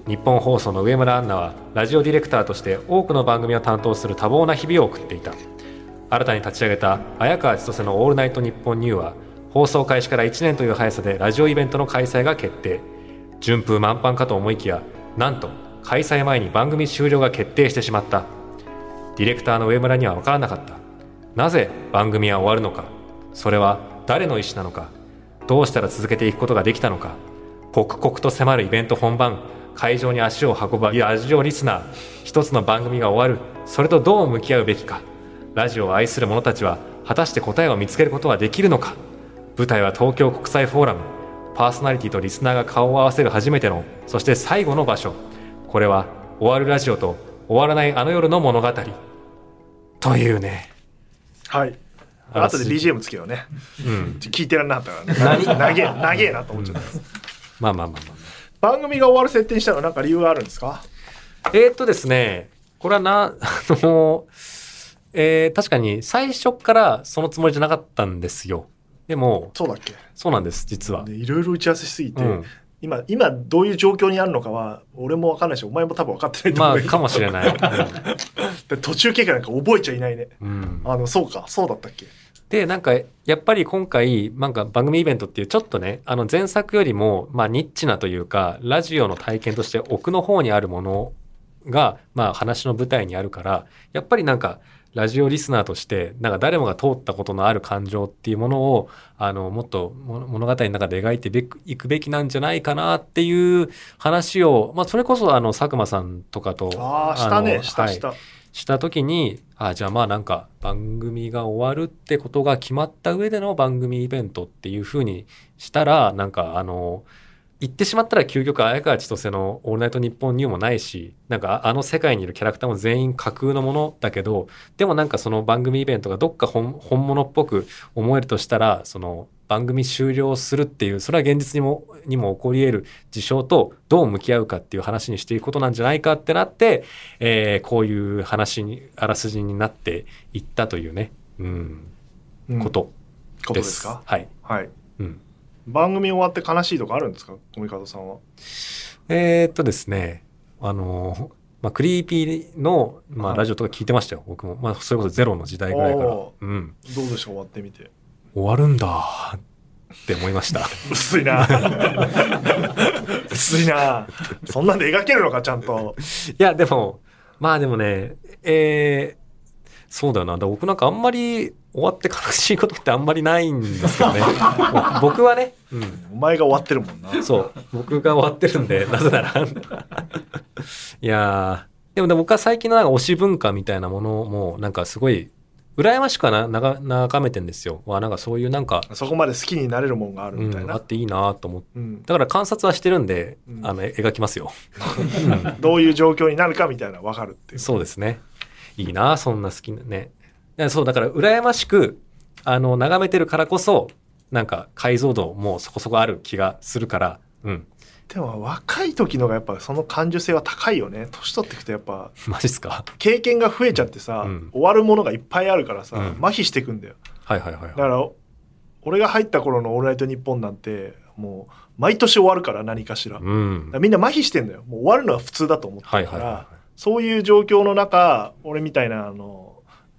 日本放送の上村アンナは、ラジオディレクターとして多くの番組を担当する多忙な日々を送っていた。新たに立ち上げた綾川千歳の「オールナイトニッポンニューは放送開始から1年という速さでラジオイベントの開催が決定。順風満帆かと思いきやなんと開催前に番組終了が決定してしまった。ディレクターの上村には分からなかった。なぜ番組は終わるのか。それは誰の意思なのか。どうしたら続けていくことができたのか。刻々と迫るイベント本番。会場に足を運ぶラジオリスナー一つの番組が終わる。それとどう向き合うべきか。ラジオを愛する者たちは果たして答えを見つけることはできるのか。舞台は東京国際フォーラム。パーソナリティとリスナーが顔を合わせる初めてのそして最後の場所。これは終わるラジオと終わらないあの夜の物語。というね。
はい。
あら
後で BGM つけようね。
うん。
聞いてらんなかったからね。長え長えなと思っちゃった、
まあまあまあま
番組が終わる設定にしたのは何か理由があるんですか？
あえー、っとですねこれはなあのえー確かに最初からそのつもりじゃなかったんですよ。でも
そうだっけ？
そうなんです実は。
でいろいろ打ち合わせしすぎて、
うん。
今今どういう状況にあるのかは俺も分かんないしお前も多分分かってないと
まあ
思うけど。
かもしれない、(laughs)
で途中経過なんか覚えちゃいないね。
うんうん。
あのそうかそうだったっけ？
で、なんか、やっぱり今回、なんか番組イベントっていうちょっとね、あの前作よりも、まあニッチなというか、ラジオの体験として奥の方にあるものが、まあ話の舞台にあるから、やっぱりなんか、ラジオリスナーとして、なんか誰もが通ったことのある感情っていうものを、あの、もっとも物語の中で描いていくべきなんじゃないかなっていう話を、まあそれこそあの、佐久間さんとかと、
ああしたねした、した
時にあじゃあまあなんか番組が終わるってことが決まった上での番組イベントっていうふうにしたらなんかあの言ってしまったら究極綾川千歳の「オールナイトニッポンニュー」もないしなんかあの世界にいるキャラクターも全員架空のものだけどでもなんかその番組イベントがどっか本本物っぽく思えるとしたらその番組終了するっていうそれは現実にもにも起こり得る事象とどう向き合うかっていう話にしていくことなんじゃないかってなって、えーこういう話にあらすじになっていったというね、うん、
うん。
こと
こと
で。
ですすか？
はい、
はい。
うん
番組終わって悲しいとかあるんですか？コミカドさんは。
えーっとですね、あの、まあ、クリーピーの、まあ、
はい。
ラジオとか聞いてましたよ、僕も。まあ、それこそゼロの時代ぐらいから。
お
うん。
どうでした？終わってみて。
終わるんだって思いました。(laughs)
薄いな。薄いな。そんなんで描けるのかちゃんと。
いや、でも、まあでもね、えーそうだよな。だ僕なんかあんまり終わって悲しいことってあんまりないんですけどね。(laughs) 僕はね、うん。
お前が終わってるもんな
そう。僕が終わってるんで、(laughs) なぜなら。いやーでもでも僕は最近のなんか推し文化みたいなものも、なんかすごい、羨ましくはな、なが、眺めてんですよ。わ、なんかそういうなんか、
そこまで好きになれるもんがある
うん、
みたいな、
あっていいなと思って。
うん
だから観察はしてるんで、
うん
あの、え描きますよ。(laughs)
どういう状況になるかみたいなの分かるっていう
そうですね。いいなそんな好きなね。いやそう、だから羨ましく、あの、眺めてるからこそ、なんか解像度もそこそこある気がするから、うん。
でも若い時のがやっぱその感受性は高いよね。年取っていくとやっぱ
マジっすか？
経験が増えちゃってさ、
うん。
終わるものがいっぱいあるからさ、
うん。
麻痺していくんだよ。
はいはいはいはい。
だから俺が入った頃の「オールナイトニッポン」なんてもう毎年終わるから何かしら,、
うん。
みんな麻痺してんだよ。もう終わるのは普通だと思ってるから、
はいはいは
そういう状況の中俺みたいなあの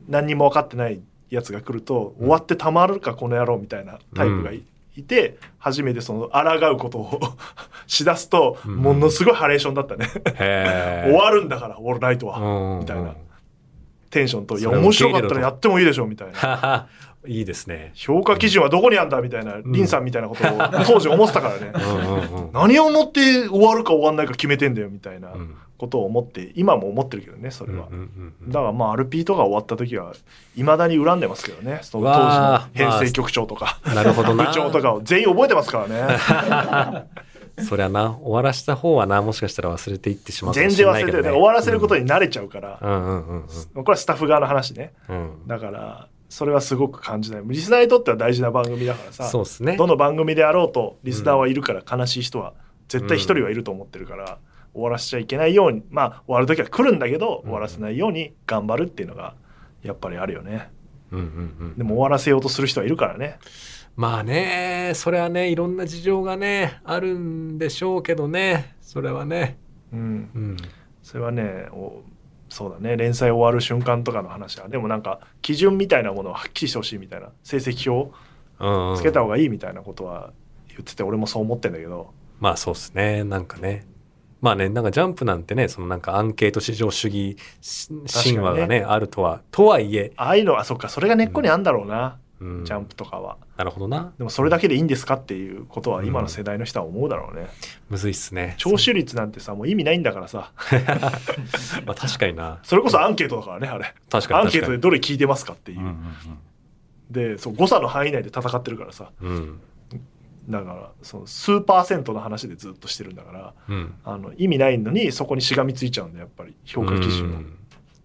何にも分かってないやつが来ると、終わってたまるかこの野郎みたいなタイプがい,、いて初めてその抗うことを (laughs) しだすと
うん。
ものすごいハレーションだったね。(laughs) 終わるんだからオールライトは、
うん
みたいな。テンションと「いや面白かったらやってもいいでしょ」みたいな。(laughs)
いいですね。
評価基準はどこにあんだみたいな、リンさんみたいなことを当時思ってたからね。
うんうんうん。
何をもって終わるか終わんないか決めてんだよみたいな。
うん
ことを思って今も思ってるけどねそれは、
うんうんうん
だからまあ RP とか終わった時はいまだに恨んでますけどねその当時の編成局長とか、(laughs)
なるほどな。
部長とかを全員覚えてますからね (laughs)
そりゃな、終わらした方はな、もしかしたら忘れていってしまうかも
全
し
然忘れ
ないけど、ね。
終わらせることに慣れちゃうから、
うんうんうん
これはスタッフ側の話ね
うん。うん。
だからそれはすごく感じないリスナーにとっては大事な番組だからさ
そうですね。
どの番組であろうとリスナーはいるから悲しい人は絶対一人はいると思ってるから、終わらせちゃいけないようにまあ終わる時は来るんだけど、終わらせないように頑張るっていうのがやっぱりあるよね
うんうんうん。
でも終わらせようとする人はいるからね
まあね、それはね、いろんな事情がね、あるんでしょうけどね、それはね。
うん
うん。
それはねおそうだね連載終わる瞬間とかの話はでもなんか基準みたいなものをはっきりしてほしいみたいな成績表。つけた方がいいみたいなことは言ってて俺もそう思ってんだけど
まあそうですね、なんかね。まあね、なんかジャンプなんてね、そのなんかアンケート至上主義し神話がね、あるとは、とはいえ、
ああいうのはそっかそれが根っこにあんだろうな、
うん、
ジャンプとかは
なるほどな。
でもそれだけでいいんですかっていうことは今の世代の人は思うだろうね、
むずいっすね。
聴取率なんてさもう意味ないんだからさ (laughs)
まあ確かにな。
それこそアンケートだからねあれ
確かに
アンケートで。どれ聞いてますかっていう、
うん
でそう誤差の範囲内で戦ってるからさ
うんうん。
だからその数パーセントの話でずっとしてるんだから
うん。
あの意味ないのにそこにしがみついちゃうんだやっぱり評価基準を、
うん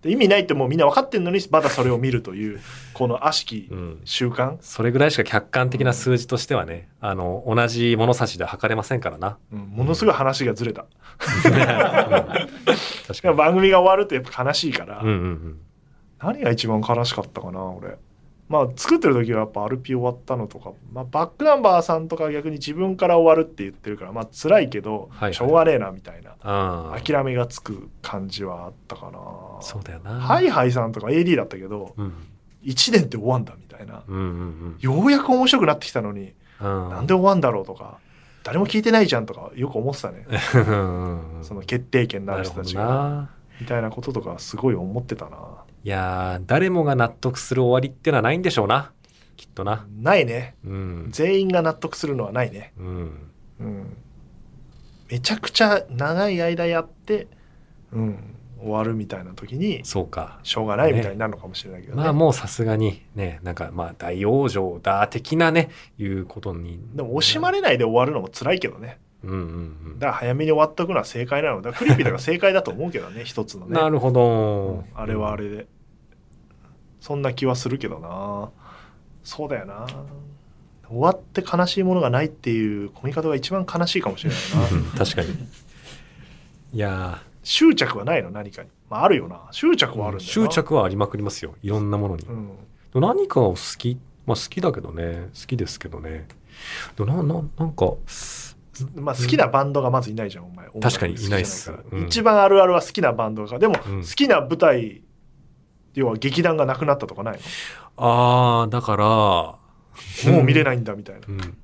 で意味ないってもうみんな分かってんのにまだそれを見るというこの悪しき
うん
習慣、
それぐらいしか客観的な数字としてはね、あの、同じ物差しで測れませんからな。
うんものすごい話がずれた、
うん (laughs) 確か
でも (laughs) 番組が終わるとやっぱ悲しいから、
に。うんうんうん。
何が一番悲しかったかな俺まあ作ってる時はやっぱ RP 終わったのとか、まあ、バックナンバーさんとか逆に自分から終わるって言ってるからまあ辛いけど、
はいはい
しょうがねえなみたいな。諦めがつく感じはあったかな
そうだよな。
ハイハイさんとか AD だったけど
うん。
1年って終わんだみたいな
うんうん
ようやく面白くなってきたのに
うん。
なんで終わんだろうとか誰も聞いてないじゃんとかよく思ってたね (laughs)
うん
その決定権のあ
なる
人たちが
な。
みたいなこととかすごい思ってたない
やー、誰もが納得する終わりってのはないんでしょうな。きっとな。
ないね
うん。
全員が納得するのはないね
うん。
うんめちゃくちゃ長い間やって、うん、終わるみたいな時に
そうか。
しょうがないみたいになるのかもしれないけどね
まあもうさすがにね、なんかまあ大往生だ的なね、いうことに。
でも惜しまれないで終わるのも辛いけどね
うんうんうん。
だから早めに終わっとくのは正解なのだクリピーとか正解だと思うけどね一つのね (laughs)
なるほ
う
ど
ん。あれはあれでそんな気はするけどなそうだよな終わって悲しいものがないっていう込み方が一番悲しいかもしれないな
うん。(laughs) 確かに。いや
執着はないの何かに、まあ、あるよな執着はあるんだよな
執着はありまくりますよ。いろんなものに。
うん
何かを好きまあ好きだけどね。好きですけどね。でもな、な、なんか、
まあ、好きなバンドがまずいないじゃん、お前。
確かにいないっすうん
一番あるあるは好きなバンドが。でも、
うん
好きな舞台、要は劇団がなくなったとかない
ああ、だから、
のもう見れないんだみたいな。
うん。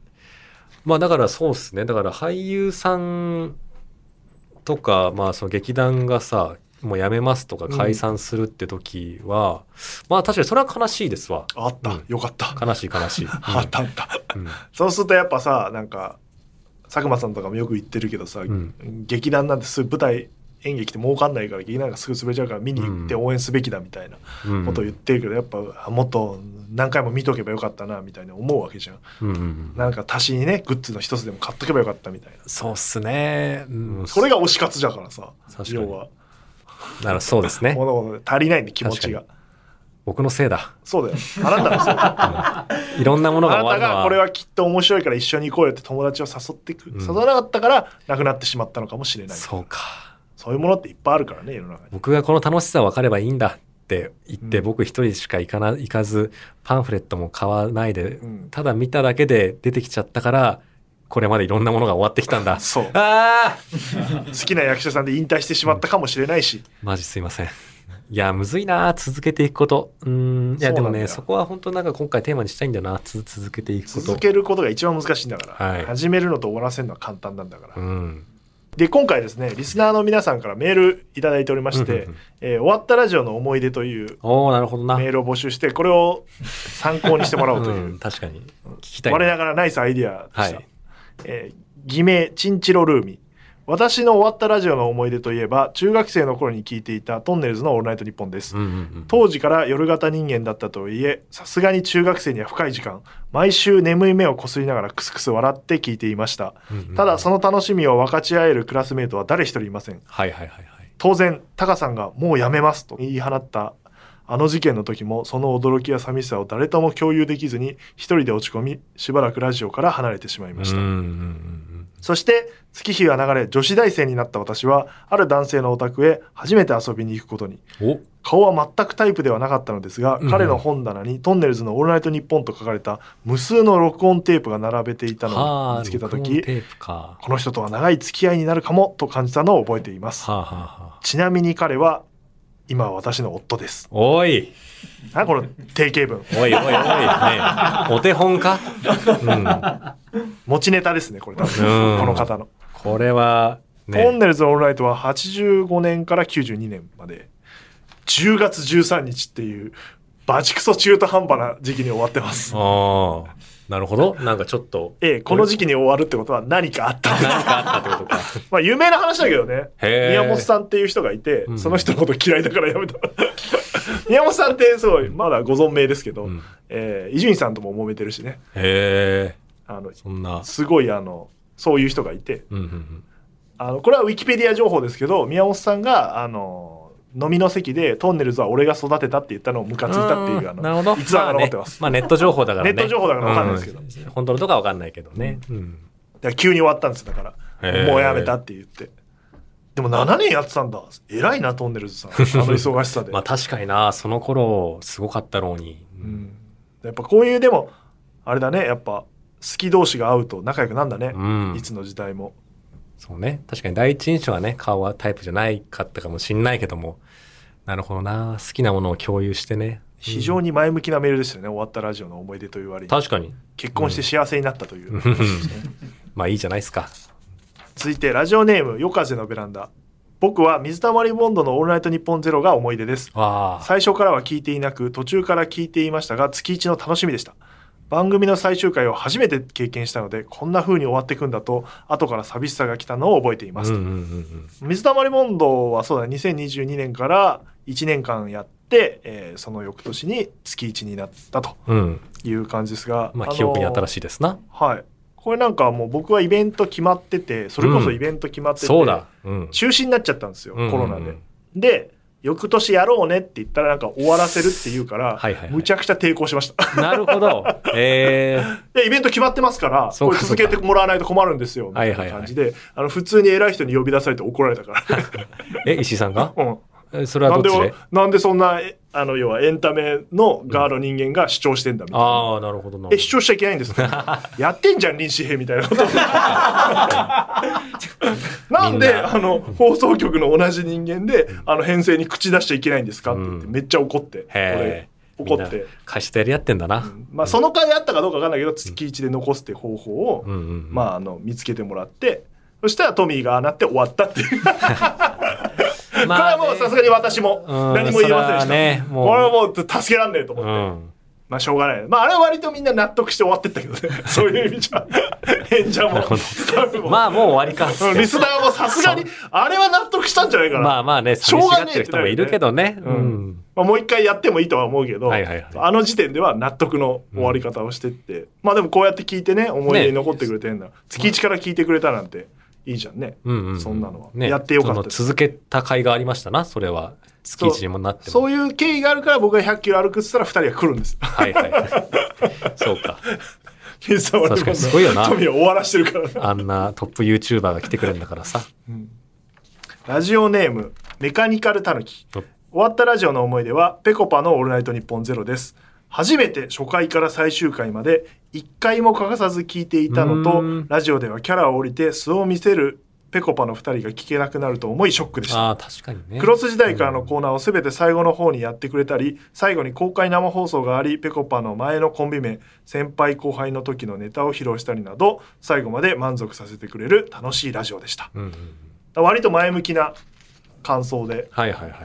まあだからそうですね。だから俳優さんとか、まあその劇団がさ、もうやめますとか解散するって時は、まあ確かにそれは悲しいですわ。
あった、
うん
よかった。
悲しい悲しい。
あったあった。
うん
そうするとやっぱさ、なんか、佐久間さんとかもよく言ってるけどさ、
ん
劇団なんてすぐ舞台、演劇って儲かんないから劇団がすぐ滑れちゃうから見に行って応援すべきだみたいな
うん
ことを言ってるけど、やっぱあもっと何回も見とけばよかったなみたいに思うわけじゃん。
うん
なんか足しにねグッズの一つでも買っとけばよかったみたいな。
そうっすね。うん
それが推し活だからさ要は
ならそうですね。(laughs)
足りないんで気持ちが
確僕のせいだ。
そうだよ。あなたのそうだ。
いろんなものが
あなた
終わるのは。
がこれはきっと面白いから一緒に行こうよって友達を誘ってく、
うん。
誘わなかったからなくなってしまったのかもしれない。
そうか。
そういうものっていっぱいあるからね世の中に。
僕がこの楽しさ分かればいいんだって言って、
うん。
僕一人しか行かな、行かず、パンフレットも買わないで、
うん。
ただ見ただけで出てきちゃったから、これまでいろんなものが終わってきたんだ。
そう。(laughs) 好
ああ
きな役者さんで引退してしまったかもしれないし。
マジすいません。いや、むずいな続けていくこと。うーん。いや、でもね、
そ
こは本当なんか今回テーマにしたいんだよな。つ続けていくこと。
続けることが一番難しいんだから、
はい
始めるのと終わらせるのは簡単なんだから、
うん。
で今回ですねリスナーの皆さんからメールいただいておりまして
うんうんうん「
えー終わったラジオの思い出」という
おおなるほどな。
メールを募集してこれを参考にしてもらおうという、
うん、確かに。聞きたい。
我ながらナイスアイディアでした、
はい
えー偽名チンチロルーミ私の終わったラジオの思い出といえば中学生の頃に聞いていたトンネルズの「オールナイトニッポン」です、
うんうんうん。
当時から夜型人間だったとはいえさすがに中学生には深い時間毎週眠い目をこすりながらクスクス笑って聞いていました。
うんうん
ただその楽しみを分かち合えるクラスメートは誰一人いません。
はいはいはいはい。
当然タカさんが「もうやめます」と言い放った。あの事件の時もその驚きや寂しさを誰とも共有できずに一人で落ち込みしばらくラジオから離れてしまいました、
うんうんうん
そして月日が流れ女子大生になった私はある男性のお宅へ初めて遊びに行くことに。顔は全くタイプではなかったのですが、
うん
彼の本棚に「トンネルズのオールナイトニッポン」と書かれた無数の録音テープが並べていたのを
はあ、
見つけた時
テープか。は
この人とは長い付き合いになるかもと感じたのを覚えています。
あ、はあはあ、
ちなみに彼は今は私の夫です。
おい
あこの定型文。
おいおいおい、ねお手本か？うん。
持ちネタですねこれ多分。
うん。
この方の、
これは、
トン
ね。
ネルズのオールナイトは85年から92年まで10月13日っていうバチクソ中途半端な時期に終わってます。
ああ、なるほど。なんかちょっと、
ええこの時期に終わるってことは何かあった。
何かあったってことか。(laughs)
まあ有名な話だけどね。宮本さんっていう人がいて、
うん。
その人のこと嫌いだからやめた。(laughs) 宮本さんってすごいまだご存命ですけど
うん。
えー伊集院さんとも揉めてるしね。
へえ、
あの
そんな。
すごいあのそういう人がいて。
うんうんうん。
あのこれはウィキペディア情報ですけど宮本さんがあの飲みの席で「トンネルズは俺が育てた」って言ったのをムカついたっていうあ
んなるほど。
の逸話が残ってます、
まあね、まあネット情報だからね。
ネット情報だからわかんないですけど
うん。本当のとかわかん。ないけどね。うん。
だから急に終わったんですだから。もうやめたって言って。でも7年やってたんだ。偉いなトンネルズさん。あの忙しさで、(laughs)
まあ確かにな、その頃、すごかったろうに。
うん、やっぱこういうでもあれだね。やっぱ好き同士が会うと仲良くなんだね、
うん。
いつの時代も
そうね。確かに第一印象はね、顔はタイプじゃないかったかもしんないけども。なるほどな。好きなものを共有してね。
非常に前向きなメールですよね終わったラジオの思い出という割に
確かに。
結婚して幸せになったという、
うん (laughs) まあいいじゃないですか。
続いてラジオネーム夜風のベランダ僕は水溜りボンドの「オールナイトニッポンゼロが思い出です。最初からは聞いていなく途中から聞いていましたが月一の楽しみでした番組の最終回を初めて経験したのでこんな風に終わっていくんだと後から寂しさが来たのを覚えています、
うんうんうんうん。
水溜りボンドはそうだ2022年から1年間やって、えーその翌年に月1になったと
うん。
いう感じですが、
まあ
の
記憶に新しいですな。
はいこれなんかもう僕はイベント決まっててそれこそイベント決まってて、
そうだ。うん。
中止になっちゃったんですよ、
うんうんうん
コロナで。で翌年やろうねって言ったらなんか終わらせるって言うから、
はいはいはい
むちゃくちゃ抵抗しました。
なるほど。ええ
でイベント決まってますからこれ続けてもらわないと困るんですよみたい
はいはいはい
な感じで、あの普通に偉い人に呼び出されて怒られたから。(laughs)
え、石井さんが？
うん
えそれは
なんで
どっちで？
なんでそんなえあの要はエンタメの側の人間が主張してんだみたいな。
ああ、なるほどな。
え主張しちゃいけないんですか？(laughs) やってんじゃん林志平みたいなこと。(laughs) なんであの放送局の同じ人間であの編成に口出しちゃいけないんですか？って言って
うん。
めっちゃ怒って、
へえ。
俺怒って、
貸してやりやってんだな。
まあ、その回あったかどうかわかんないけど月1で残すって方法を、
うんうんうん。
まあ、あの見つけてもらってそしたらトミーがああなって終わったっていう (laughs) これはもうさすがに私も
うん
何も言えませんでした、
ねもう
これはもう助けらんねえと思って。
うん。
まあしょうがない。まああれは割とみんな納得して終わってったけどね。(laughs) そういう意味じゃ。演者も、スタッフも。
まあもう終わりか。
うんリスナーもさすがに、あれは納得したんじゃないかな。
まあまあね、
しょうがねえ
寂しがってる人もいるけどね。
う
うんん。
まあ、もう一回やってもいいとは思うけど、
はいはいはい
あの時点では納得の終わり方をしてって、まあでもこうやって聞いてね、思い出に残ってくれてんだ。月1から聞いてくれたなんていいじゃんね。
うんうん。
そんなのは
ね。
やってよかった
続けた甲斐がありましたな、それは。月一にもなっても。
そういう経緯があるから僕が100キロ歩くっつったら2人が来るんです。
はいはい。(laughs) そうか。
水溜りボンド
確かにすごいよな
富を終わらしてるからな。
あんなトップ YouTuber が来てくれるんだからさ。
ラジオネームメカニカルタヌキ
お
終わったラジオの思い出はぺこぱのオールナイトニッポンゼロです初めて初回から最終回まで一回も欠かさず聞いていたのとラジオではキャラを降りて素を見せるぺこぱの2人が聞けなくなると思いショックでした
ああ、確かにね。
クロス時代からのコーナーを全て最後の方にやってくれたり最後に公開生放送がありぺこぱの前のコンビ名先輩後輩の時のネタを披露したりなど最後まで満足させてくれる楽しいラジオでした
うんうんうん。
割と前向きな感想で。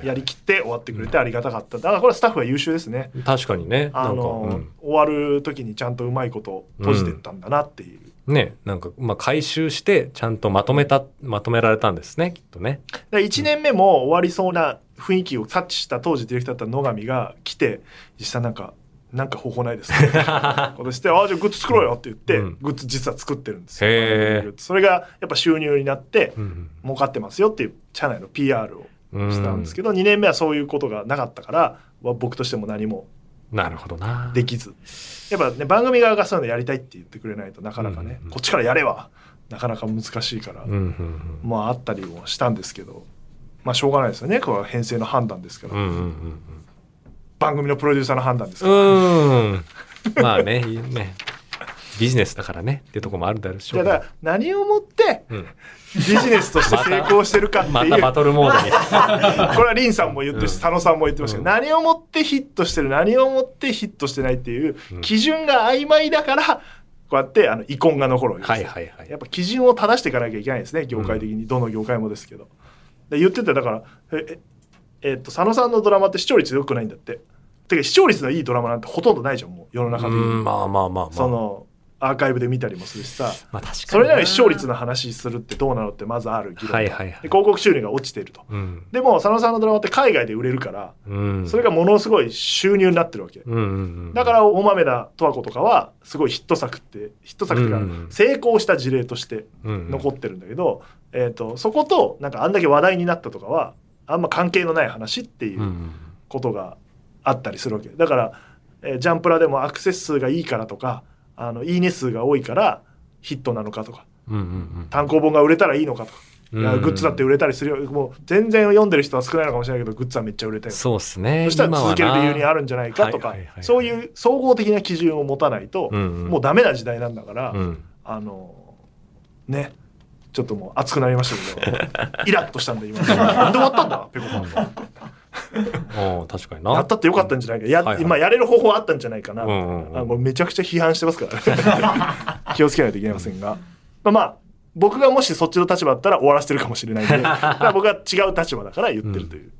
やりきって終わってくれてありがたかっただからこれはスタッフが優秀ですね
確かにね。
あの、
うん
終わる時にちゃんとうまいこと閉じてったんだなっていう、
ね、なんか、まあ、回収して、ちゃんとまとめた、まとめられたんですね、きっとね。
で1年目も終わりそうな雰囲気を察知した当時ディレクターだった野上が来て実際なんかなんか方法ないですか？ことして「ああじゃあグッズ作ろうよ」って言って、
うん。
グッズ実は作ってるんですよ。それがやっぱ収入になって
うん
儲かってますよっていう社内の PR を
うん。
したんですけど、2年目はそういうことがなかったからは僕としても何も
なるほどな。
できず。やっぱね番組側がそういうのやりたいって言ってくれないとなかなかね、
うんうん
こっちからやればなかなか難しいから、
うんうんうん。
まああったりもしたんですけどまあしょうがないですよね。これは編成の判断ですから、
うんうんうん
番組のプロデューサーの判断です
う
か？ら、
ん。うーん。まあね、ね。ビジネスだからねっていうところもあるだろうし。
いやだから何をもって
うん。
ビジネスとして成功してるかっていう、
またバトルモードに。(laughs)
これはリンさんも言ってるし、
うん。
佐野さんも言ってましたけど、
うん。
何をもってヒットしてる何をもってヒットしてないっていう
うん。
基準が曖昧だからこうやってあの遺恨が残るわけですよ。
はいはいはい。
やっぱ基準を正していかなきゃいけないですね業界的に、どの業界もですけど。で言ってただからえええっと佐野さんのドラマって視聴率良くないんだっててか視聴率のいいドラマなんてほとんどないじゃんもう世の中
う
で、
ん、まあまあまあまあ。
そのアーカイブで見たりもするしさ
まあ確かに。
それなのに視聴率の話するってどうなのってまずある議論が
はいはいはい
で広告収入が落ちていると
うん。
でも佐野さんのドラマって海外で売れるから
うん。
それがものすごい収入になってるわけ
うんうんうん。
だから大豆田十和子とかはすごいヒット作ってヒット作っていうか
うん
成功した事例として
うん、
残ってるんだけど、えー、とそことなんかあんだけ話題になったとかはあんま関係のない話っていううんことがあったりするわけだから、えージャンプラでもアクセス数がいいからとかあのいいね数が多いからヒットなのかとか
うんうんうん。
単行本が売れたらいいのかとか、グッズだって売れたりするよ。もう全然読んでる人は少ないのかもしれないけどグッズはめっちゃ売れたよ。
そうですね。
そしたら続ける理由にあ
る
るんじゃないかとか
はいはいはいはい。
そういう総合的な基準を持たないと、
うんうん。
もうダメな時代なんだから、
うん。
あのねちょっともう熱くなりましたけどイラッとしたんで今。(laughs) なんで終わったんだペコパンは
ああ、確かにな。
やったってよかったんじゃないかや,、
はいはい
まあ、やれる方法あったんじゃないかな、
うんうんうん
あもうめちゃくちゃ批判してますから (laughs) 気をつけないといけませんが、まあまあ僕がもしそっちの立場だったら終わらせてるかもしれないんで (laughs) 僕は違う立場だから言ってるという。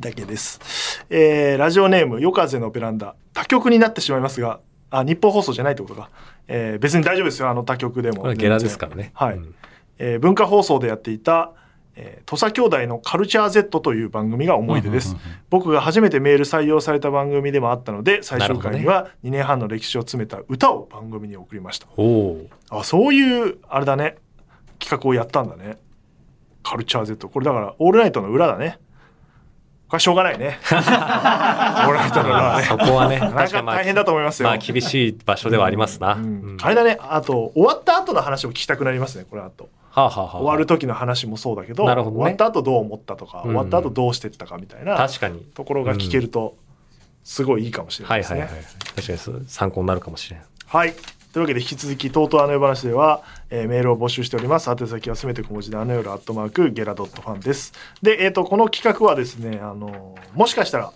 だけです。えーラジオネーム、夜風のベランダ。他局になってしまいますが、あ、日本放送じゃないってことか。えー別に大丈夫ですよ、あの他局でも。
ゲラですからね。
はい。
うん
えー文化放送でやっていた、えー土佐兄弟のカルチャー Z という番組が思い出です。僕が初めてメール採用された番組でもあったので、最終回には2年半の歴史を詰めた歌を番組に送りました。
おお。
あ、そういう、あれだね。企画をやったんだね。カルチャー Z。これだから、オールナイトの裏だね。これはしょうがないね。(laughs) オールナイトの裏はね。
そこはね、(laughs)
なかなか大変だと思いますよ。
まあ厳しい場所ではありますな。
うん
うん
あれだね。あと、終わった後の話を聞きたくなりますね、これあと。
はあ、はあはあ、
終わる時の話もそうだけど、
ね
終わった後どう思ったとか、
うん
終わった後どうしてったかみたいな
確かに。
ところが聞けると、すごいいいかもしれなですね。
はいいはいはい。確かに参考になるかもしれん。
はい。というわけで引き続き、とうとうあの夜話では、えーメールを募集しております。宛先はすべて小文字であの夜アットマークゲラドットファンです。で、えっ、と、この企画はですね、あのーもしかしたら、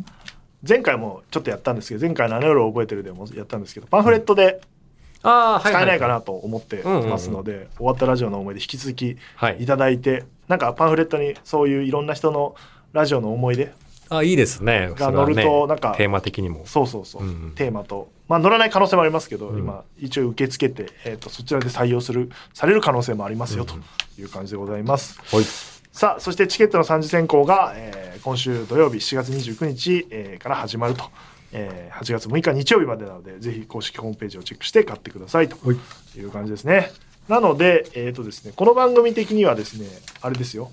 前回もちょっとやったんですけど、前回のあの夜を覚えてるでもやったんですけど、パンフレットで
ああ、はい、
使えないか
な。
なと思ってますので、終わったラジオの思い出引き続き
はい
いただいて、なんかパンフレットにそういういろんな人のラジオの思い出
あいいですね。
が乗るとなんか
テーマ的にも。
そうそうそう、
うんうん
テーマとまあ乗らない可能性もありますけど、
うん
今一応受け付けて、えー、とそちらで採用するされる可能性もありますよ、という感じでございます
はい。
さあそしてチケットの3次選考が、えー今週土曜日7月29日、えーから始まると、えー8月6日日曜日までなのでぜひ公式ホームページをチェックして買ってくださいと
はい。
いう感じですね。なのでえっ、とですねこの番組的にはですねあれですよ。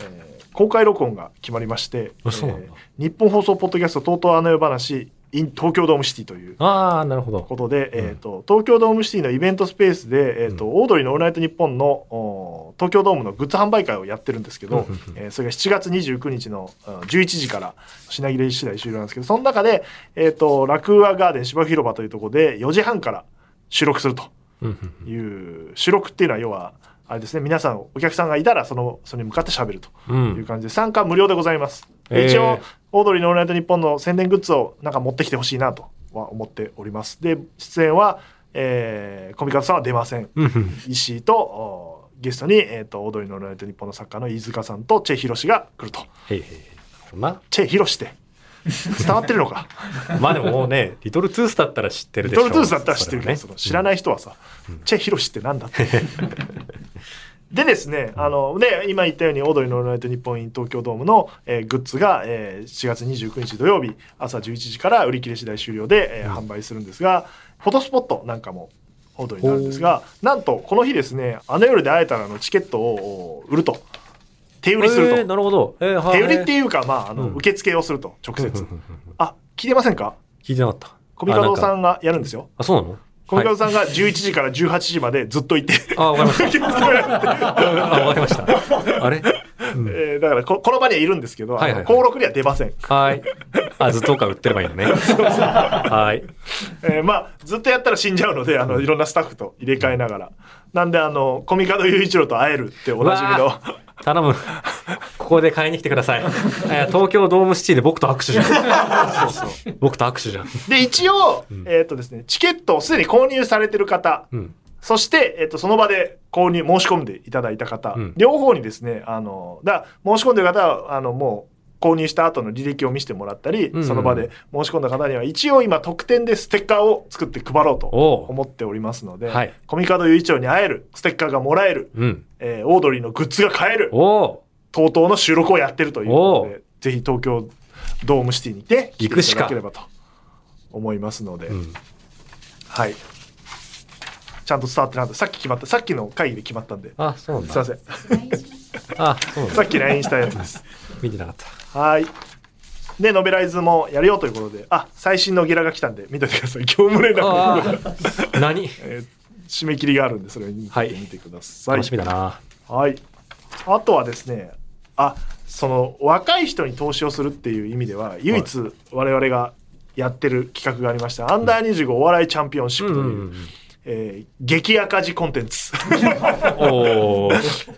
えー公開録音が決まりまして、えー日本放送ポッドキャストとうとうあの世話 in 東京ドームシティという
ああ、なるほど。
ことで、えー、と東京ドームシティのイベントスペースで、えーとオードリーの「オールナイトニッポン」のお東京ドームのグッズ販売会をやってるんですけど、えーそれが7月29日のうん11時から品切れ次第終了なんですけどその中で、えー、とラクーアガーデン芝生広場というところで4時半から収録すると
うんうん
いう収録っていうのは要はあれですね皆さんお客さんがいたらそのそれに向かって喋ると
う。
いうん感じで参加無料でございます、
えー。
一応オードリーの「オールナイトニッポン」の宣伝グッズをなんか持ってきてほしいなとは思っておりますで出演は、えー、コミカドさんは出ません
うんうん
石井とおゲストに、えー、とオードリーの「オールナイトニッポン」の作家の飯塚さんとチェ・ヒロシが来ると
へいへいへい。そんな。
チェ・ヒロシって伝わってるのか？(laughs)
まあでももうね、リトルトゥースだったら知ってるでしょ。
リトルトゥースだったら知ってるけど、
ね
知らない人はさ、チェ・ヒロシってなんだって。(laughs) でですね、あのね今言ったように「オードリーのオールナイトニッポン in 東京ドームの」えーグッズが、えー4月29日土曜日朝11時から売り切れ次第終了で、えー販売するんですがフォトスポットなんかもオードリーになるんですがなんとこの日ですね「あの夜で会えたら」のチケットを売ると。手売りすると、
えーなるほど。えーはい。
手売りっていうか、まあ、あの
うん。
受付をすると直接、あ聞いてませんか？
聞いてなかった。
コミカドさ
ん
がやるんですよ。
あ、そうなの？
コミカド
はい
さんが11時から18時までずっといて、
あ、わかりました。(laughs) あ、わかりました。あれ？うん
えーだからここの場にはいるんですけど、
はいは
登録には出ません、
はい。あ、ずっとか売ってればいいのね。はい。
えーまあずっとやったら死んじゃうのであのいろんなスタッフと入れ替えながらなんであのコミカド雄一郎と会えるっておなじみの
頼む。ここで買いに来てください。えー東京ドームシティで僕と握手じゃん。
そうそう
僕と握手じゃん。
で一応、えっ、とですねチケットをすでに購入されてる方
うん。
そして、えっと、その場で購入、申し込んでいただいた方、
うん
両方にですね、あの、だ申し込んでる方は、あの、もう、購入した後の履歴を見せてもらったり、
うんうん
その場で申し込んだ方には、一応今、特典でステッカーを作って配ろうと思っておりますので、
はい
コミカド雄一郎に会える、ステッカーがもらえる、
うん。
えーオードリーのグッズが買える、
おお
とうとうの収録をやってるということで、ぜひ東京ドームシティにて、来てい
たか
だければと思いますので、
うん。
はい。ちゃんと伝わってなかった。さっき決まった。さっきの会議で決まったんで。
あ、そう。
すいません。
あ、そうなんだ。(laughs)
さっき LINE したやつです。
見てなかった。
はい。で、ノベライズもやるよということで、あ、最新のゲラが来たんで、見ててください。業務連絡
何？(laughs)
えー締め切りがあるんで、それを見て,、ください。
楽しみだな。
はい。あとはですね、あ、その、若い人に投資をするっていう意味では、唯一我々がやってる企画がありました、アンダー25お笑いチャンピオンシップという、
うん。
えー激赤字コンテンツ。
おお。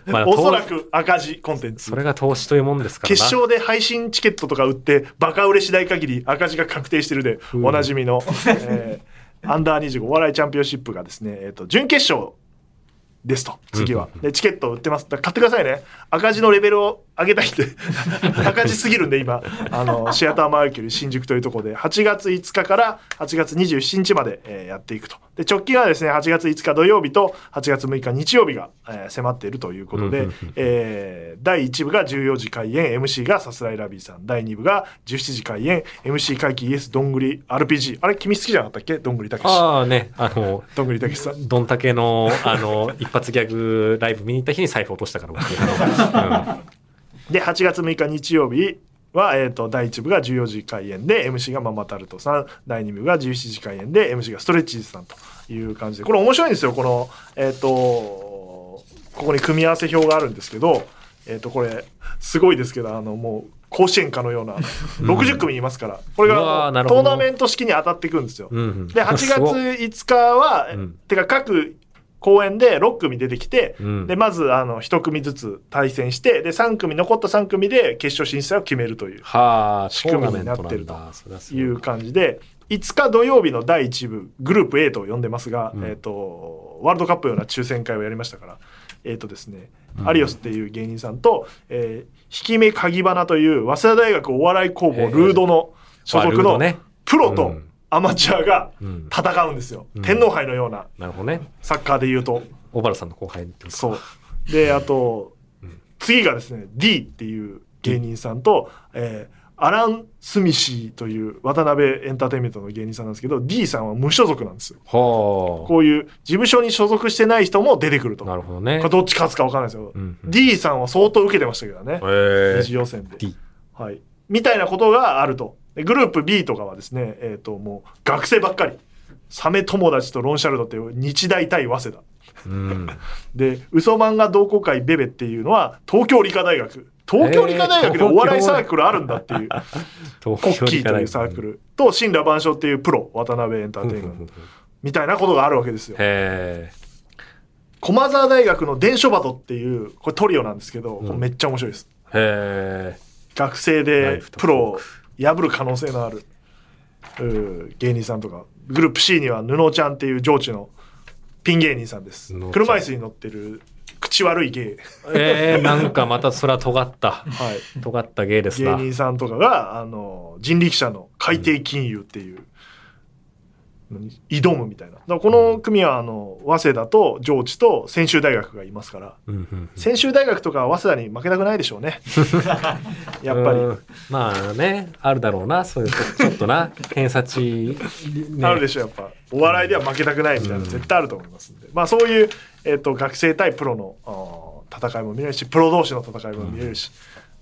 まあ、
おそら
投
く赤字コンテンツ。
そ。れが投資というもんですからな。
決勝で配信チケットとか売ってバカ売れしない限り赤字が確定してるで。
うん。
おなじみの、えーアンダー25お笑いチャンピオンシップがですね、えー、と準決勝ですと。次は。
うん。
でチケットを売ってます。だから買ってくださいね。赤字のレベルを上げたいんで赤字すぎるんで今。あのシアターマーキュリー新宿というところで。8月5日から8月27日まで、えーやっていくとで直近はですね8月5日土曜日と8月6日日曜日が、えー迫っているということで、
うんうんうん
えー第1部が14時開演 MC がさすらいラビーさん。第2部が17時開演 MC 会期イエスどんぐり RPG あれ君好きじゃなかったっけ？どんぐりたけし。
ああね、あの、
どんぐりたけしさん。
ドンタケの、あの、(laughs) 一発ギャグライブ見に行った日に財布落としたから、僕。あ
で8月6日日曜日は、えー、と第1部が14時開演で MC がママタルトさん第2部が17時開演で MC がストレッチーズさんという感じでこれ面白いんですよこのえっ、とここに組み合わせ表があるんですけどえっ、とこれすごいですけどあのもう甲子園かのような60組いますからこれがトーナメント式に当たっていくんですよ。で8月
すごい
5日は、
うん。
てか各公演で6組出てきて、
うん。
でまずあの1組ずつ対戦してで3組残った3組で決勝進出者を決めるという
はあ、
仕組みになってるとい。う感じで5日土曜日の第1部グループ A と呼んでますが、
うん。
えー、とワールドカップような抽選会をやりましたからえっ、とですね、
うん
アリオスっていう芸人さんと、えー、引き目鍵花という早稲田大学お笑い工房ルードの所属のプロと
うん
アマチュアが
うん。
戦うんですよ、
うん。
天皇杯のような。
なるほどね。
サッカーでいうと。
小原さんの後輩ってこと
そう。であと、
うん。
次がですね D っていう芸人さんと、えーアラン・スミシーという渡辺エンターテインメントの芸人さんなんですけど D さんは無所属なんですよ。
は
こういう事務所に所属してない人も出てくると。
あ。な
こ
るほどね。
れ。どっち勝つか分からないですよ、
うんうん。
D さんは相当受けてましたけどね、
へ
二次予選で、
D。
はい、みたいなことがあると。でグループ B とかはですね、えー、ともう学生ばっかり。サメ友達とロンシャルドっていう日大対早稲田。
うん。
で嘘漫画同好会ベベっていうのは東京理科大学。東京理科大学でお笑いサークルあるんだっていう。(laughs) コッキーというサークルと神羅万象っていうプロ渡辺エンターテインメント。みたいなことがあるわけですよ。駒澤大学の伝書バトっていうこれトリオなんですけど、
うん。
めっちゃ面白いです。学生でプロを破る可能性のあるうー芸人さんとか。グループ C には布ちゃんっていう上智のピン芸人さんです。車椅子に乗ってる口悪い芸、
えー、なんかまたそれは尖った。
はい、
尖った芸です
芸
な。
人さんとかがあの人力車の海底金融っていう、のに挑むみたいな。だからこの組はあの早稲田と上智と専修大学がいますから。
うんうんうん。
専修大学とかは早稲田に負けたくないでしょうね。(laughs) やっぱり、
うん。まあね、あるだろうな、そういうと、ちょっとな、偏差値、ね、
あるでしょやっぱ。お笑いでは負けたくないみたいなの絶対あると思いますんで、まあそういう、えー、と学生対プロの戦いも見れるしプロ同士の戦いも見れるし、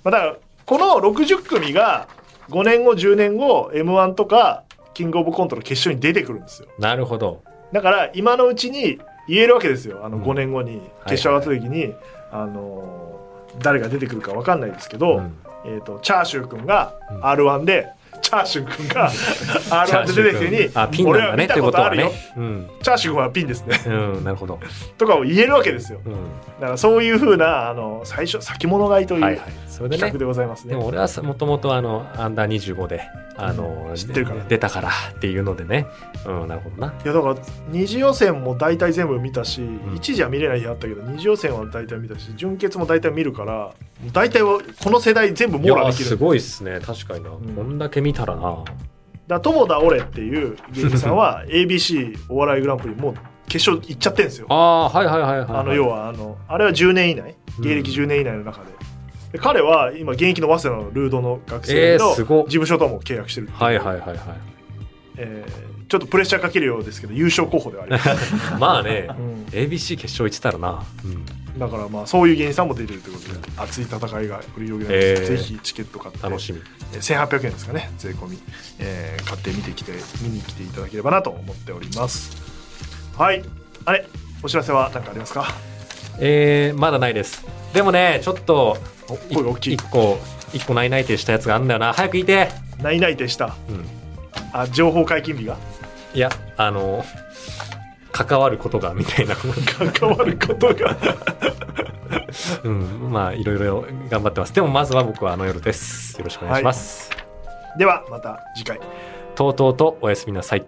まあ、だからこの60組が5年後10年後 m 1とかキングオブコントの決勝に出てくるんですよ
なるほど。
だから今のうちに言えるわけですよあの
うん
5年後に決勝上がった時に、あのー誰が出てくるか分かんないですけど、
うん
えー、とチャーシュー君が
うん
r 1で、チャーシュー君が (laughs) r 1で出てきてに
あ、ピンなんだねってことはね。うん。
チャーシュー君はピンですね
うん、なるほど。
とかを言えるわけですよ
うん。
だからそういうふうなあの最初先物買いという企画。でございますね、
でも俺はさもともとあの、アンダー25で、あの、
知ってるからね
出たからっていうのでね。うん、なるほどな。
いやだから二次予選も大体全部見たし、
ん
一次は見れない日あったけど二次予選は大体見たし準決も大体見るから大体はこの世代全部網羅できる
すごいっすね。確かにな。
ん
こんだけ見たらな。
だ友田オレっていう芸人さんは (laughs) ABC お笑いグランプリもう決勝行っちゃってんですよ
ああ、はいはいはいはい。
あの要はあのあれは10年以内芸歴10年以内の中で,、で彼は今現役の早稲田のルードの学生の事務所とも契約してるって
はいはいはいはい。
えーちょっとプレッシャーかけるようですけど優勝候補ではあります、(laughs)
まあね、
うん、
ABC 決勝行ってたらな。うん。
だからまあそういう芸人さんも出てるということで熱い戦いが繰り広げられます、
えー。
ぜひチケット買って
楽しみ。
えー1800円ですかね税込み、えー買って見てきて見に来ていただければなと思っております。はい。あれお知らせは何かありますか？
えー、まだないです。でもね、ちょっと、
お声が大きい
一個、一個ないないってしたやつがあるんだよな。早く言いて。
ないないでした
うん。
あ情報解禁日が？
いや、あの、関わることが、みたいな。
関わることが (laughs)
うん、まあ、いろいろ頑張ってます。でも、まずは僕はあの夜です。よろしくお願いします。
ではまた次回
とうとうとおやすみなさい。